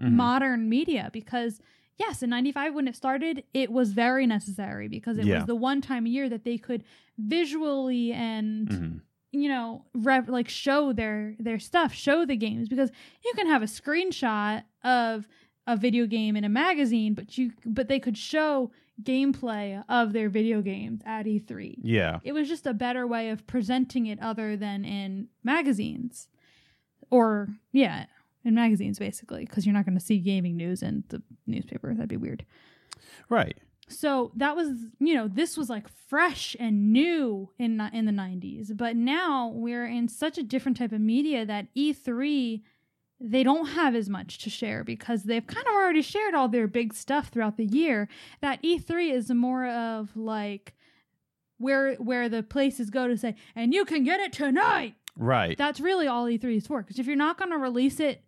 Mhm. modern media because yes, in 95 when it started, it was very necessary because it Yeah. was the one time a year that they could visually and Mhm. you know rev- like show their their stuff, show the games because you can have a screenshot of a video game in a magazine, but you but they could show gameplay of their video games at E3. Yeah. It was just a better way of presenting it other than in magazines. Or, yeah, in magazines basically, because you're not going to see gaming news in the newspaper. That'd be weird. Right. So that was, you know, this was like fresh and new in in the 90s. But now we're in such a different type of media that E3 they don't have as much to share because they've kind of already shared all their big stuff throughout the year. That E3 is more of like where where the places go to say, "And you can get it tonight." Right. That's really all E3 is for. Because if you're not going to release it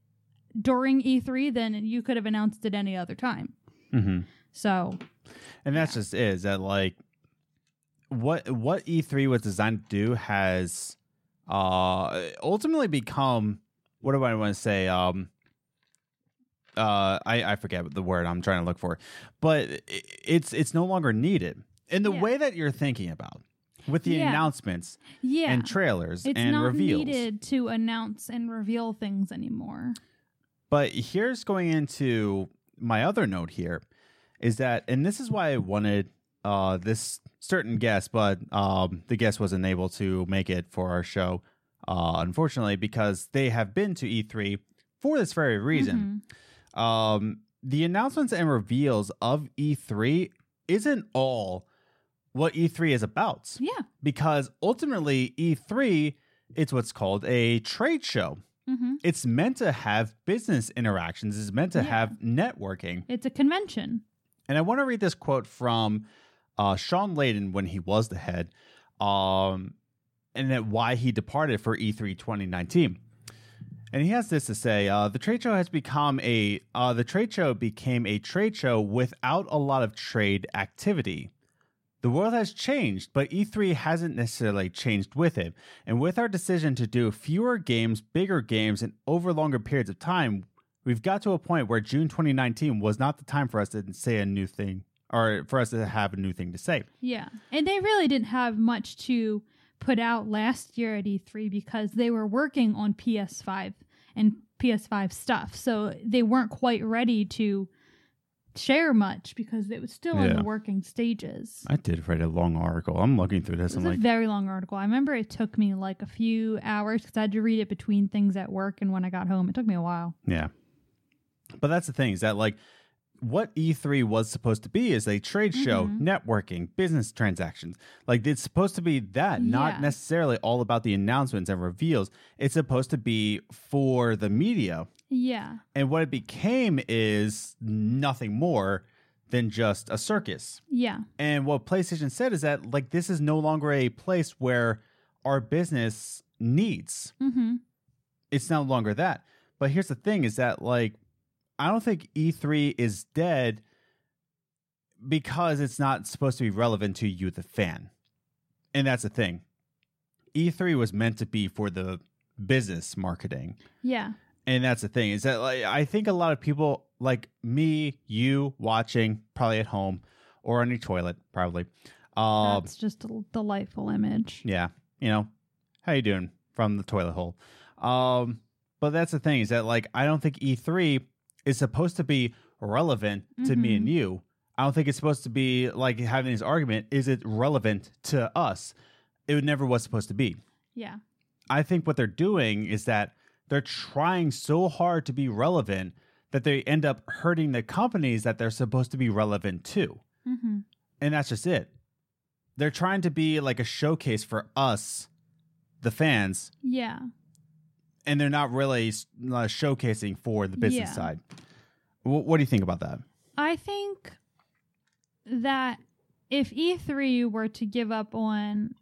during E3, then you could have announced it any other time. hmm So And that's just it, is that like what what E3 was designed to do has uh ultimately become what do I want to say? Um uh I, I forget the word I'm trying to look for. But it's it's no longer needed. In the Yeah. way that you're thinking about with the Yeah. announcements yeah, and trailers it's and not reveals. needed to announce and reveal things anymore. But here's going into my other note here is that, and this is why I wanted uh, this certain guest, but um, the guest wasn't able to make it for our show, uh, unfortunately, because they have been to E3 for this very reason. Mhm. Um, the announcements and reveals of E3 isn't all what E3 is about Yeah. because ultimately E3 it's what's called a trade show hmm it's meant to have business interactions. It's meant to Yeah. have networking. It's a convention. And I want to read this quote from uh, Shawn Layden when he was the head, um, and that why he departed for E E3 2019. And he has this to say: uh, the trade show has become a uh, the trade show became a trade show without a lot of trade activity. The world has changed, but E3 hasn't necessarily changed with it. And with our decision to do fewer games, bigger games, and over longer periods of time, we've got to a point where June 2019 was not the time for us to say a new thing or for us to have a new thing to say. Yeah. And they really didn't have much to put out last year at E3 because they were working on PS5 and PS5 stuff. So they weren't quite ready to share much because it was still in the working stages. I did write a long article. I'm looking through this. It I'm was a like, very long article. I remember it took me like a few hours because I had to read it between things at work and when I got home. It took me a while. yeah. But that's the thing is that like what E3 was supposed to be is a trade show, Mhm. networking, business transactions. Like it's supposed to be that, not Yeah. necessarily all about the announcements and reveals. It's supposed to be for the media. Yeah. And what it became is nothing more than just a circus. Yeah. And what PlayStation said is that like this is no longer a place where our business needs. Mm-hmm. It's no longer that. But here's the thing is that like I don't think E3 is dead because it's not supposed to be relevant to you the fan. And that's the thing. E3 was meant to be for the business marketing. Yeah. And that's the thing is that like, I think a lot of people like me, you watching probably at home or on your toilet probably. Um, That's just a delightful image. yeah, you know, how you doing from the toilet hole? Um, but that's the thing is that like I don't think E3 is supposed to be relevant to me and you. I don't think it's supposed to be like having this argument. Is it relevant to us? It never was supposed to be. Yeah. I think what they're doing is that they're trying so hard to be relevant that they end up hurting the companies that they're supposed to be relevant to. Mm-hmm. And that's just it. They're trying to be like a showcase for us, the fans, Yeah. And they're not really uh, showcasing for the business Yeah. side. Wh- what do you think about that? I think that if E3 were to give up on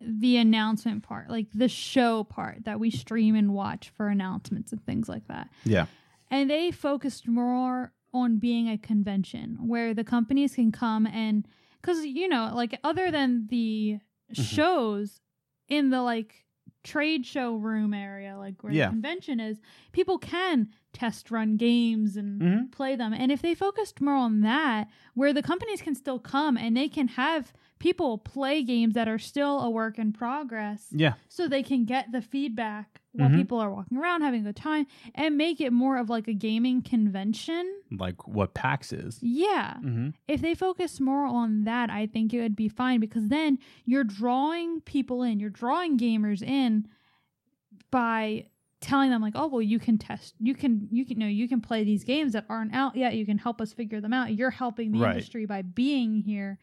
the announcement part, like the show part that we stream and watch for announcements and things like that, Yeah. and they focused more on being a convention where the companies can come and because you know like other than the Mm-hmm. shows in the like trade show room area like where Yeah. the convention is people can test run games and Mhm. play them and if they focused more on that where the companies can still come and they can have people play games that are still a work in progress Yeah. so they can get the feedback while Mhm. people are walking around having a good time and make it more of like a gaming convention. Like what PAX is. Yeah. Mm-hmm. If they focus more on that, I think it would be fine because then you're drawing people in, you're drawing gamers in by telling them like, "Oh, well, you can test. You can you can you know, you can play these games that aren't out yet. You can help us figure them out. You're helping the Right. industry by being here."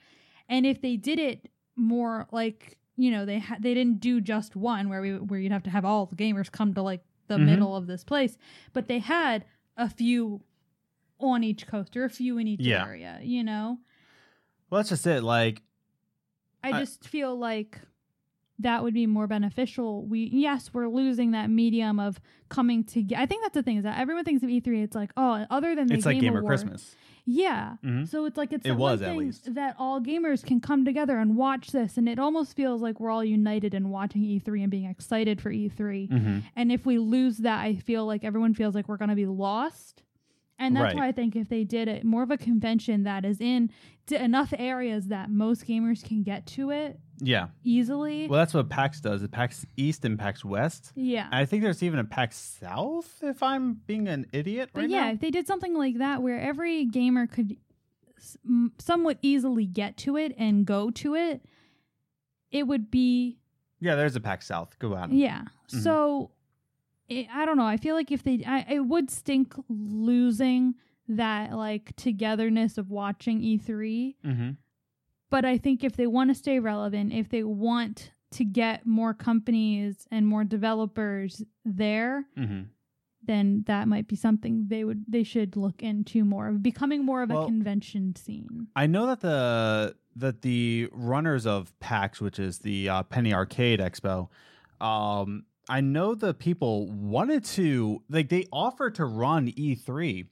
And if they did it more like, you know, they ha- they didn't do just one where we where you'd have to have all the gamers come to like the Mhm. middle of this place, but they had a few on each coast or a few in each Yeah. area, you know? Well, that's just it. Like, I I- just feel like that would be more beneficial. We yes, we're losing that medium of coming together. I think that's the thing is that everyone thinks of E3. It's like oh, other than the it's like Game Gamer Award- Christmas. Yeah. Mhm. So it's like it's It was, one at thing least. that all gamers can come together and watch this, and it almost feels like we're all united in watching E3 and being excited for E3. Mm-hmm. And if we lose that, I feel like everyone feels like we're going to be lost. And that's Right. why I think if they did it more of a convention that is in enough areas that most gamers can get to it Yeah. easily. Well, that's what PAX does. It PAX East and PAX West. yeah. I think there's even a PAX South, if I'm being an idiot but right yeah, now. if they did something like that where every gamer could s- m- somewhat easily get to it and go to it, it would be Yeah, there's a PAX South. Go on. Yeah. Mhm. So it, I don't know. I feel like if they, I, it would stink losing that like togetherness of watching E3. Mm-hmm. But I think if they want to stay relevant, if they want to get more companies and more developers there, Mm-hmm. then that might be something they would they should look into more of becoming more of Well- a convention scene. I know that the that the runners of PAX, which is the uh, Penny Arcade Expo, um, I know the people wanted to like they offered to run E3.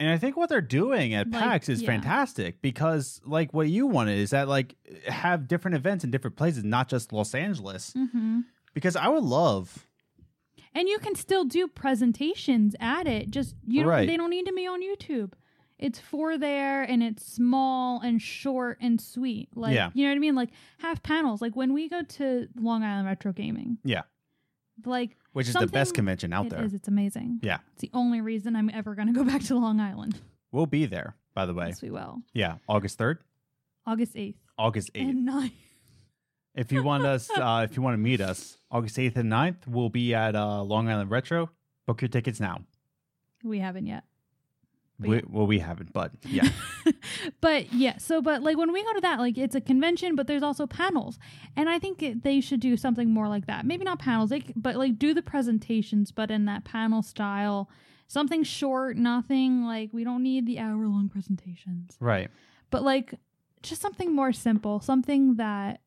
And I think what they're doing at Like, PAX is yeah. fantastic because like what you wanted is that like have different events in different places, not just Los Angeles. Mm-hmm. Because I would love And you can still do presentations at it. Just you don't Right. they don't need to be on YouTube. It's for there and it's small and short and sweet. Like Yeah. you know what I mean? Like have panels. Like when we go to Long Island Retro Gaming. Yeah. Like which is the best convention out it there. is, it's amazing. Yeah. It's the only reason I'm ever gonna go [laughs] back to Long Island. We'll be there, by the way. Yes, we will. Yeah, August 3rd, August eighth August 8th. and 9th. If you want us, [laughs] uh, if you want to meet us, August 8th and 9th, we'll be at uh, Long Island Retro. Book your tickets now. We haven't yet. We. Well, we haven't, but [laughs] yeah. but yeah, so but like when we go to that, like it's a convention, but there's also panels, and I think it, they should do something more like that. Maybe not panels, they, but like do the presentations, but in that panel style, something short, nothing like we don't need the hour long presentations, right. but like just something more simple, something that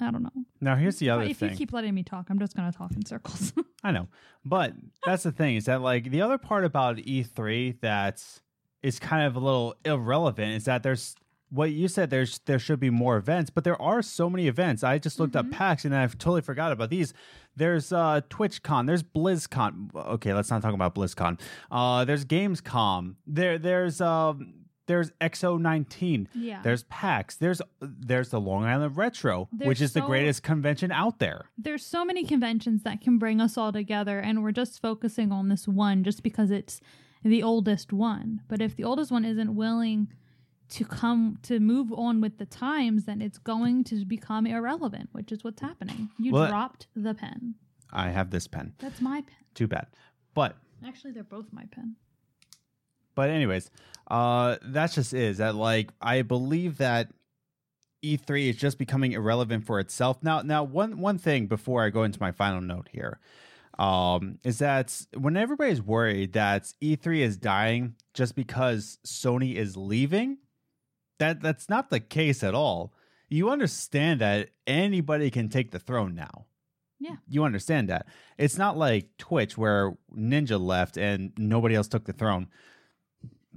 I don't know. Now, here's the other if thing. you keep letting me talk, I'm just gonna talk in circles. [laughs] I know. But that's the thing is that, like, the other part about E3 that's is kind of a little irrelevant is that there's what you said there's there should be more events, but there are so many events. I just looked Mhm. up PAX and I've totally forgot about these. There's uh TwitchCon, there's BlizzCon. Okay, let's not talk about BlizzCon. Uh there's Gamescom. There there's um there's XO19. yeah, There's PAX. There's there's the Long Island Retro, which There's is the greatest convention out there. there's so many conventions that can bring us all together and we're just focusing on this one just because it's the oldest one but if the oldest one isn't willing to come to move on with the times then it's going to become irrelevant which is what's happening you Well, dropped the pen I have this pen. that's my pen Too bad. But actually they're both my pen But anyways, uh that's just is that like I believe that E3 is just becoming irrelevant for itself. Now now one one thing before I go into my final note here um is that when everybody's worried that E3 is dying just because Sony is leaving, that that's not the case at all. You understand that anybody can take the throne now. Yeah. You understand that. It's not like Twitch where Ninja left and nobody else took the throne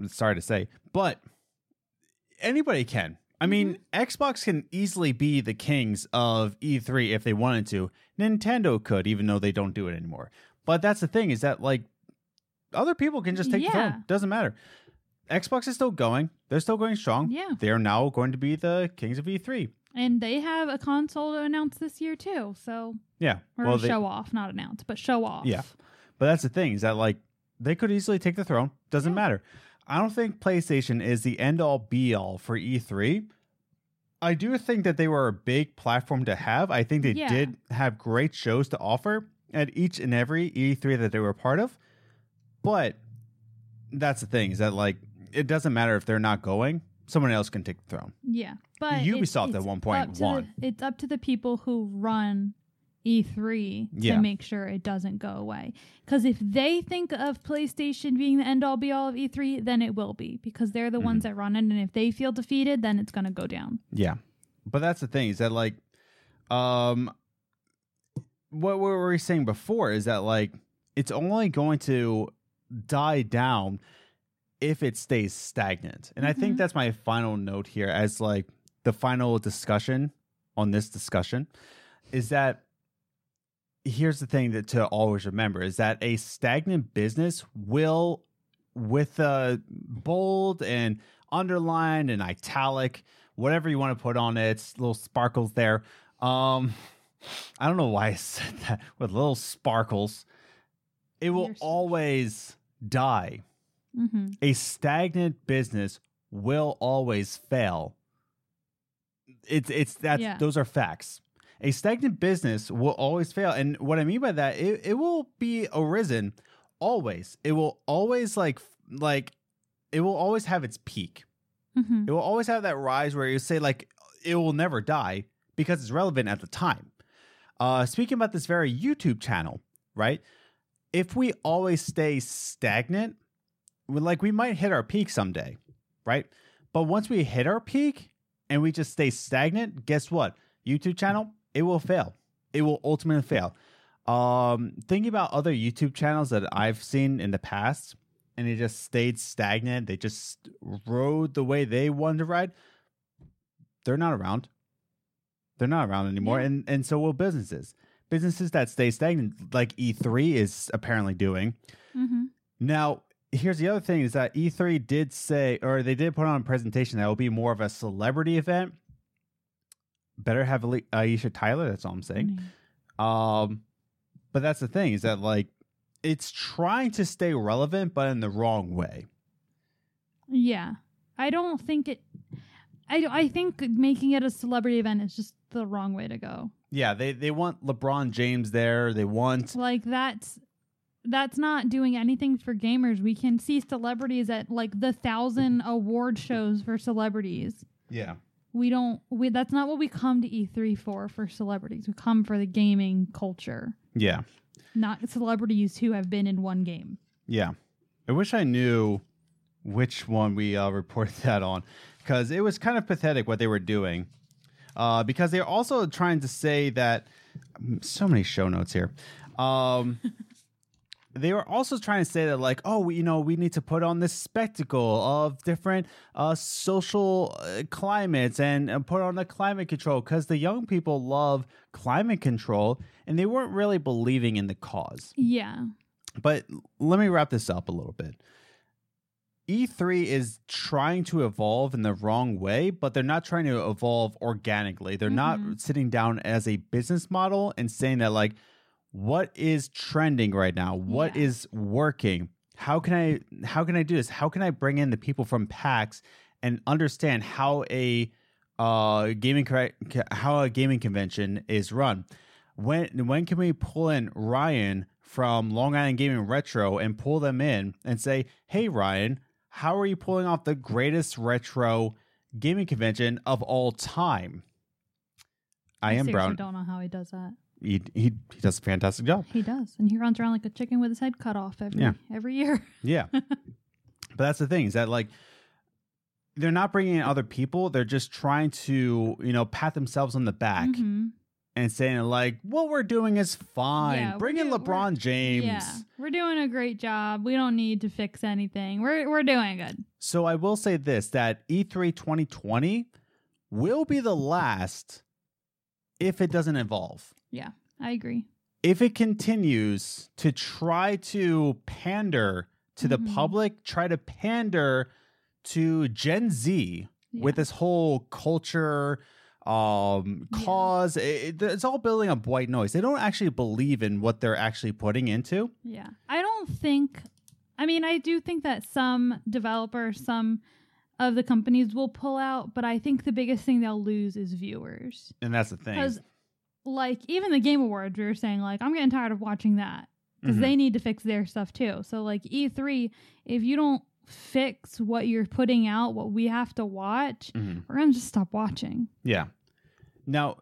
sorry to say, but anybody can. I mean, mm-hmm. Xbox can easily be the kings of E3 if they wanted to. Nintendo could, even though they don't do it anymore. But that's the thing is that like other people can just take the Yeah. throne. Doesn't matter. Xbox is still going. They're still going strong. Yeah. They're now going to be the kings of E3. And they have a console to announce this year too. So Yeah. or well, they- show off, not announce, but show off. Yeah. But that's the thing is that like they could easily take the throne. Doesn't Yeah. matter. I don't think PlayStation is the end all be all for E3. I do think that they were a big platform to have. I think they Yeah. did have great shows to offer at each and every E3 that they were part of. But that's the thing is that like it doesn't matter if they're not going. Someone else can take the throne. Yeah. But Ubisoft it's, at one point won. The, it's up to the people who run E3 Yeah. to make sure it doesn't go away. Because if they think of PlayStation being the end all be all of E3, then it will be because they're the Mm-hmm. ones that run it. And if they feel defeated, then it's going to go down. Yeah. But that's the thing is that like um what, what were we saying before is that like it's only going to die down if it stays stagnant. And I think Mhm. that's my final note here as like the final discussion on this discussion is that here's the thing that to always remember is that a stagnant business will with a bold and underlined and italic whatever you want to put on it little sparkles there um i don't know why i [laughs] said that with little sparkles it will always die Mm-hmm. a stagnant business will always fail. It's it's that's Yeah. those are facts. A stagnant business will always fail. And what I mean by that, it, it will be arisen always. It will always like like it will always have its peak. Mm-hmm. It will always have that rise where you say like it will never die because it's relevant at the time. Uh speaking about this very YouTube channel, right? If we always stay stagnant, we- like we might hit our peak someday, right? But once we hit our peak and we just stay stagnant, guess what? YouTube channel, it will fail. It will ultimately fail. Um, thinking about other YouTube channels that I've seen in the past, and it just stayed stagnant. They just rode the way they wanted to ride. They're not around. They're not around anymore, Yeah. and and so will businesses. Businesses that stay stagnant, like E3 is apparently doing. Mm-hmm. Now, here's the other thing: is that E3 did say, or they did put on a presentation that will be more of a celebrity event. Better have Aisha Tyler. That's all I'm saying. Um, but that's the thing is that like it's trying to stay relevant, but in the wrong way. Yeah. I don't think it. I, I think making it a celebrity event is just the wrong way to go. Yeah, they they want LeBron James there. They want Like that's that's not doing anything for gamers. We can see celebrities at like the thousand award shows for celebrities. yeah We don't we that's not what we come to E3 for for celebrities. We come for the gaming culture, yeah not celebrities who have been in one game. yeah. I wish I knew which one we uh, reported [laughs] that on because it was kind of pathetic what they were doing. Uh, because they're also trying to say that so many show notes here. Um, [laughs] they were also trying to say that like oh we, you know we need to put on this spectacle of different uh, social uh, climates and, and put on the climate control because the young people love climate control and they weren't really believing in the cause Yeah. but let me wrap this up a little bit E3 is trying to evolve in the wrong way, but they're not trying to evolve organically. They're not Mhm. sitting down as a business model and saying that like what is trending right now? What Yeah. is working? How can I how can I do this? How can I bring in the people from PAX and understand how a uh gaming correct how a gaming convention is run? When when can we pull in Ryan from Long Island Gaming Retro and pull them in and say, "Hey Ryan, how are you pulling off the greatest retro gaming convention of all time?" I, am seriously Brown. don't know how he does that. He, he he does a fantastic job. He does. And he runs around like a chicken with his head cut off every Yeah. every year. [laughs] Yeah. but that's the thing is that like they're not bringing in other people. They're just trying to you know pat themselves on the back Mhm. and saying like what we're doing is fine. Yeah, Bring in do- LeBron we're- James. Yeah. We're doing a great job. We don't need to fix anything. We're we're doing good. So I will say this that E E3 2020 will be the last if it doesn't evolve. Yeah. I agree. If it continues to try to pander to the Mhm. public, try to pander to Gen Z Yeah. with this whole culture um, Yeah. cause. It, it's all building up white noise. They don't actually believe in what they're actually putting into. Yeah. I don't think I mean, I do think that some developers, some of the companies will pull out, but I think the biggest thing they'll lose is viewers. And that's the thing. Because like even the game awards we were saying like I'm getting tired of watching that because Mhm. they need to fix their stuff too. So like E3, if you don't fix what you're putting out, what we have to watch, Mhm. we're gonna just stop watching. Yeah. Now,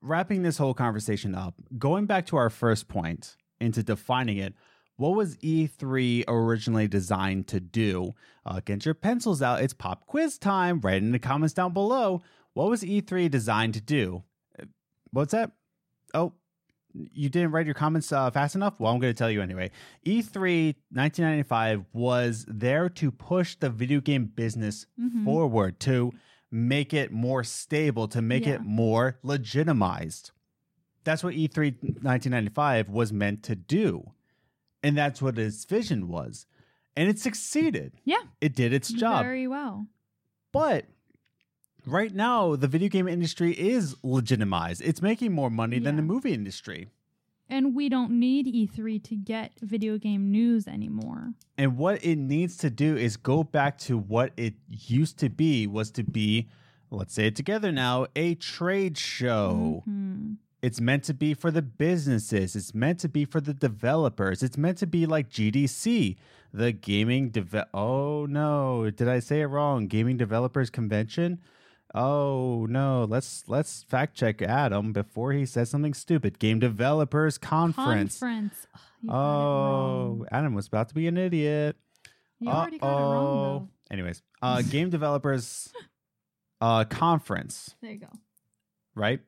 wrapping this whole conversation up, going back to our first point into defining it, what was E3 originally designed to do? Uh, get your pencils out. It's pop quiz time. Write in the comments down below. What was E3 designed to do? What's that? Oh, you didn't write your comments uh, fast enough? Well, I'm going to tell you anyway. E E3 1995 was there to push the video game business Mhm. forward, to make it more stable, to make Yeah. it more legitimized. That's what E E3 1995 was meant to do. And that's what its vision was. And it succeeded. Yeah. It did its job. Very well. But right now, the video game industry is legitimized. It's making more money than the movie industry. And we don't need E3 to get video game news anymore. And what it needs to do is go back to what it used to be was to be, let's say it together now, a trade show. Mhm. It's meant to be for the businesses. It's meant to be for the developers. It's meant to be like GDC, the gaming deve- Oh no, did I say it wrong? Gaming Developers Convention? Oh no, let's let's fact check Adam before he says something stupid. Game Developers Conference. Conference. Ugh, you got it Oh. Adam was about to be an idiot. You already got it wrong though. Anyways, uh, [laughs] Game Developers uh, Conference, There you go. right?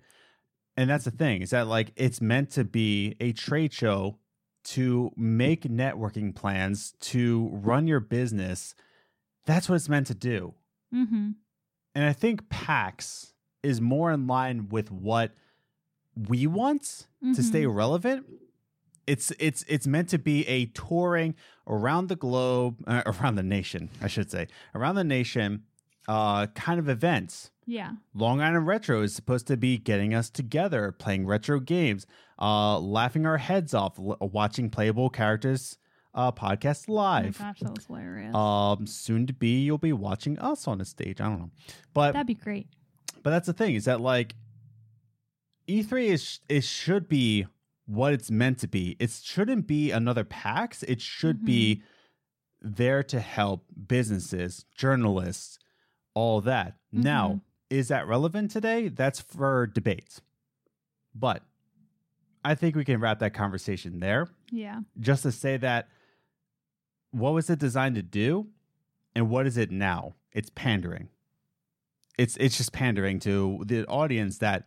And that's the thing is that like it's meant to be a trade show to make networking plans to run your business. That's what it's meant to do. Mm-hmm. And I think PAX is more in line with what we want to stay Mm-hmm. relevant. It's it's it's meant to be a touring around the globe, uh, [laughs] around the nation, I should say, around the nation, uh, kind of events. Yeah. Long Island Retro is supposed to be getting us together, playing retro games, uh, laughing our heads off, l- watching playable characters uh, podcast Oh my live. gosh, that was hilarious. um, soon to be, you'll be watching us on a stage. I don't know, but That'd be great. but that's the thing is that like E3 is it should be what it's meant to be. It shouldn't be another PAX. It should be there to help businesses, journalists, all that. Now, is that relevant today? That's for debate. But I think we can wrap that conversation there Yeah. just to say that what was it designed to do and what is it now? It's pandering. It's it's just pandering to the audience that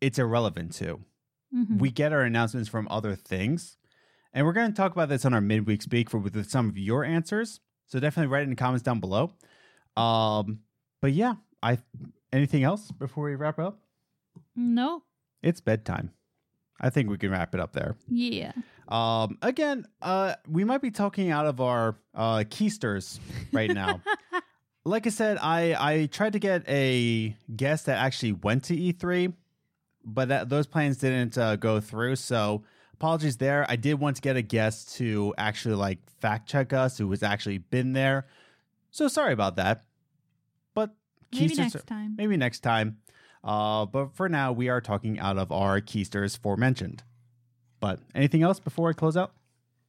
it's irrelevant to. Mhm. we get our announcements from other things and we're going to talk about this on our midweek speak for with some of your answers so definitely write it in the comments down below. Um but yeah i anything else before we wrap up? No. it's bedtime i think we can wrap it up there Yeah. um, again, uh, we might be talking out of our uh, keysters right now. [laughs] like I said, I I tried to get a guest that actually went to E3, but that, those plans didn't uh, go through. So apologies there. I did want to get a guest to actually like fact check us, who has actually been there. So sorry about that. But Maybe next are- time. maybe next time. Uh, but for now, we are talking out of our keysters forementioned. But anything else before I close out?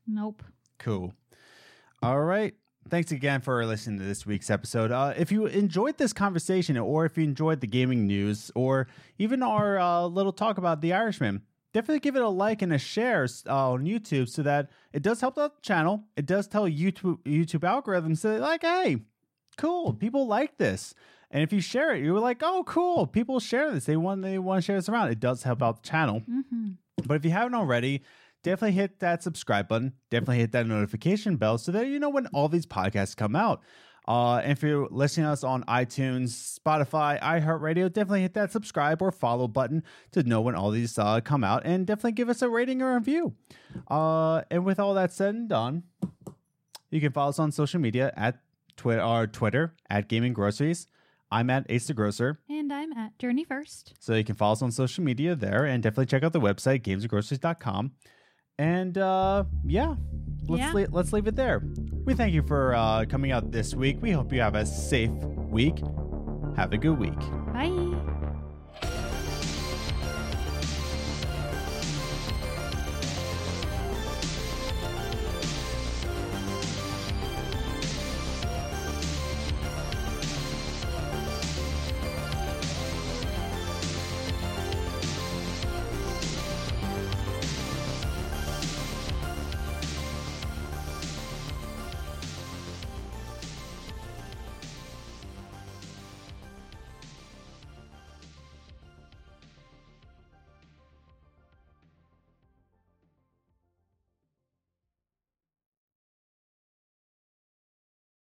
Nope. Cool. All right. Thanks again for listening to this week's episode. Uh, if you enjoyed this conversation, or if you enjoyed the gaming news, or even our uh, little talk about The Irishman, definitely give it a like and a share uh, on YouTube so that it does help out the channel. It does tell YouTube YouTube algorithms that like, hey, cool, people like this. And if you share it, you're like, oh, cool, people share this. They want they want to share this around. It does help out the channel. Mm-hmm. But if you haven't already, definitely hit that subscribe button. Definitely hit that notification bell so that you know when all these podcasts come out. Uh, and if you're listening to us on iTunes, Spotify, iHeartRadio, definitely hit that subscribe or follow button to know when all these uh, come out, and definitely give us a rating or a review. Uh, and with all that said and done, you can follow us on social media at Twitter or Twitter at Gaming Groceries. I'm at Ace the Grocer. And I'm at Journey First. So you can follow us on social media there and definitely check out the website, gamesandgroceries.com. And uh, yeah, let's, Yeah. le- let's leave it there. We thank you for uh, coming out this week. We hope you have a safe week. Have a good week. Bye.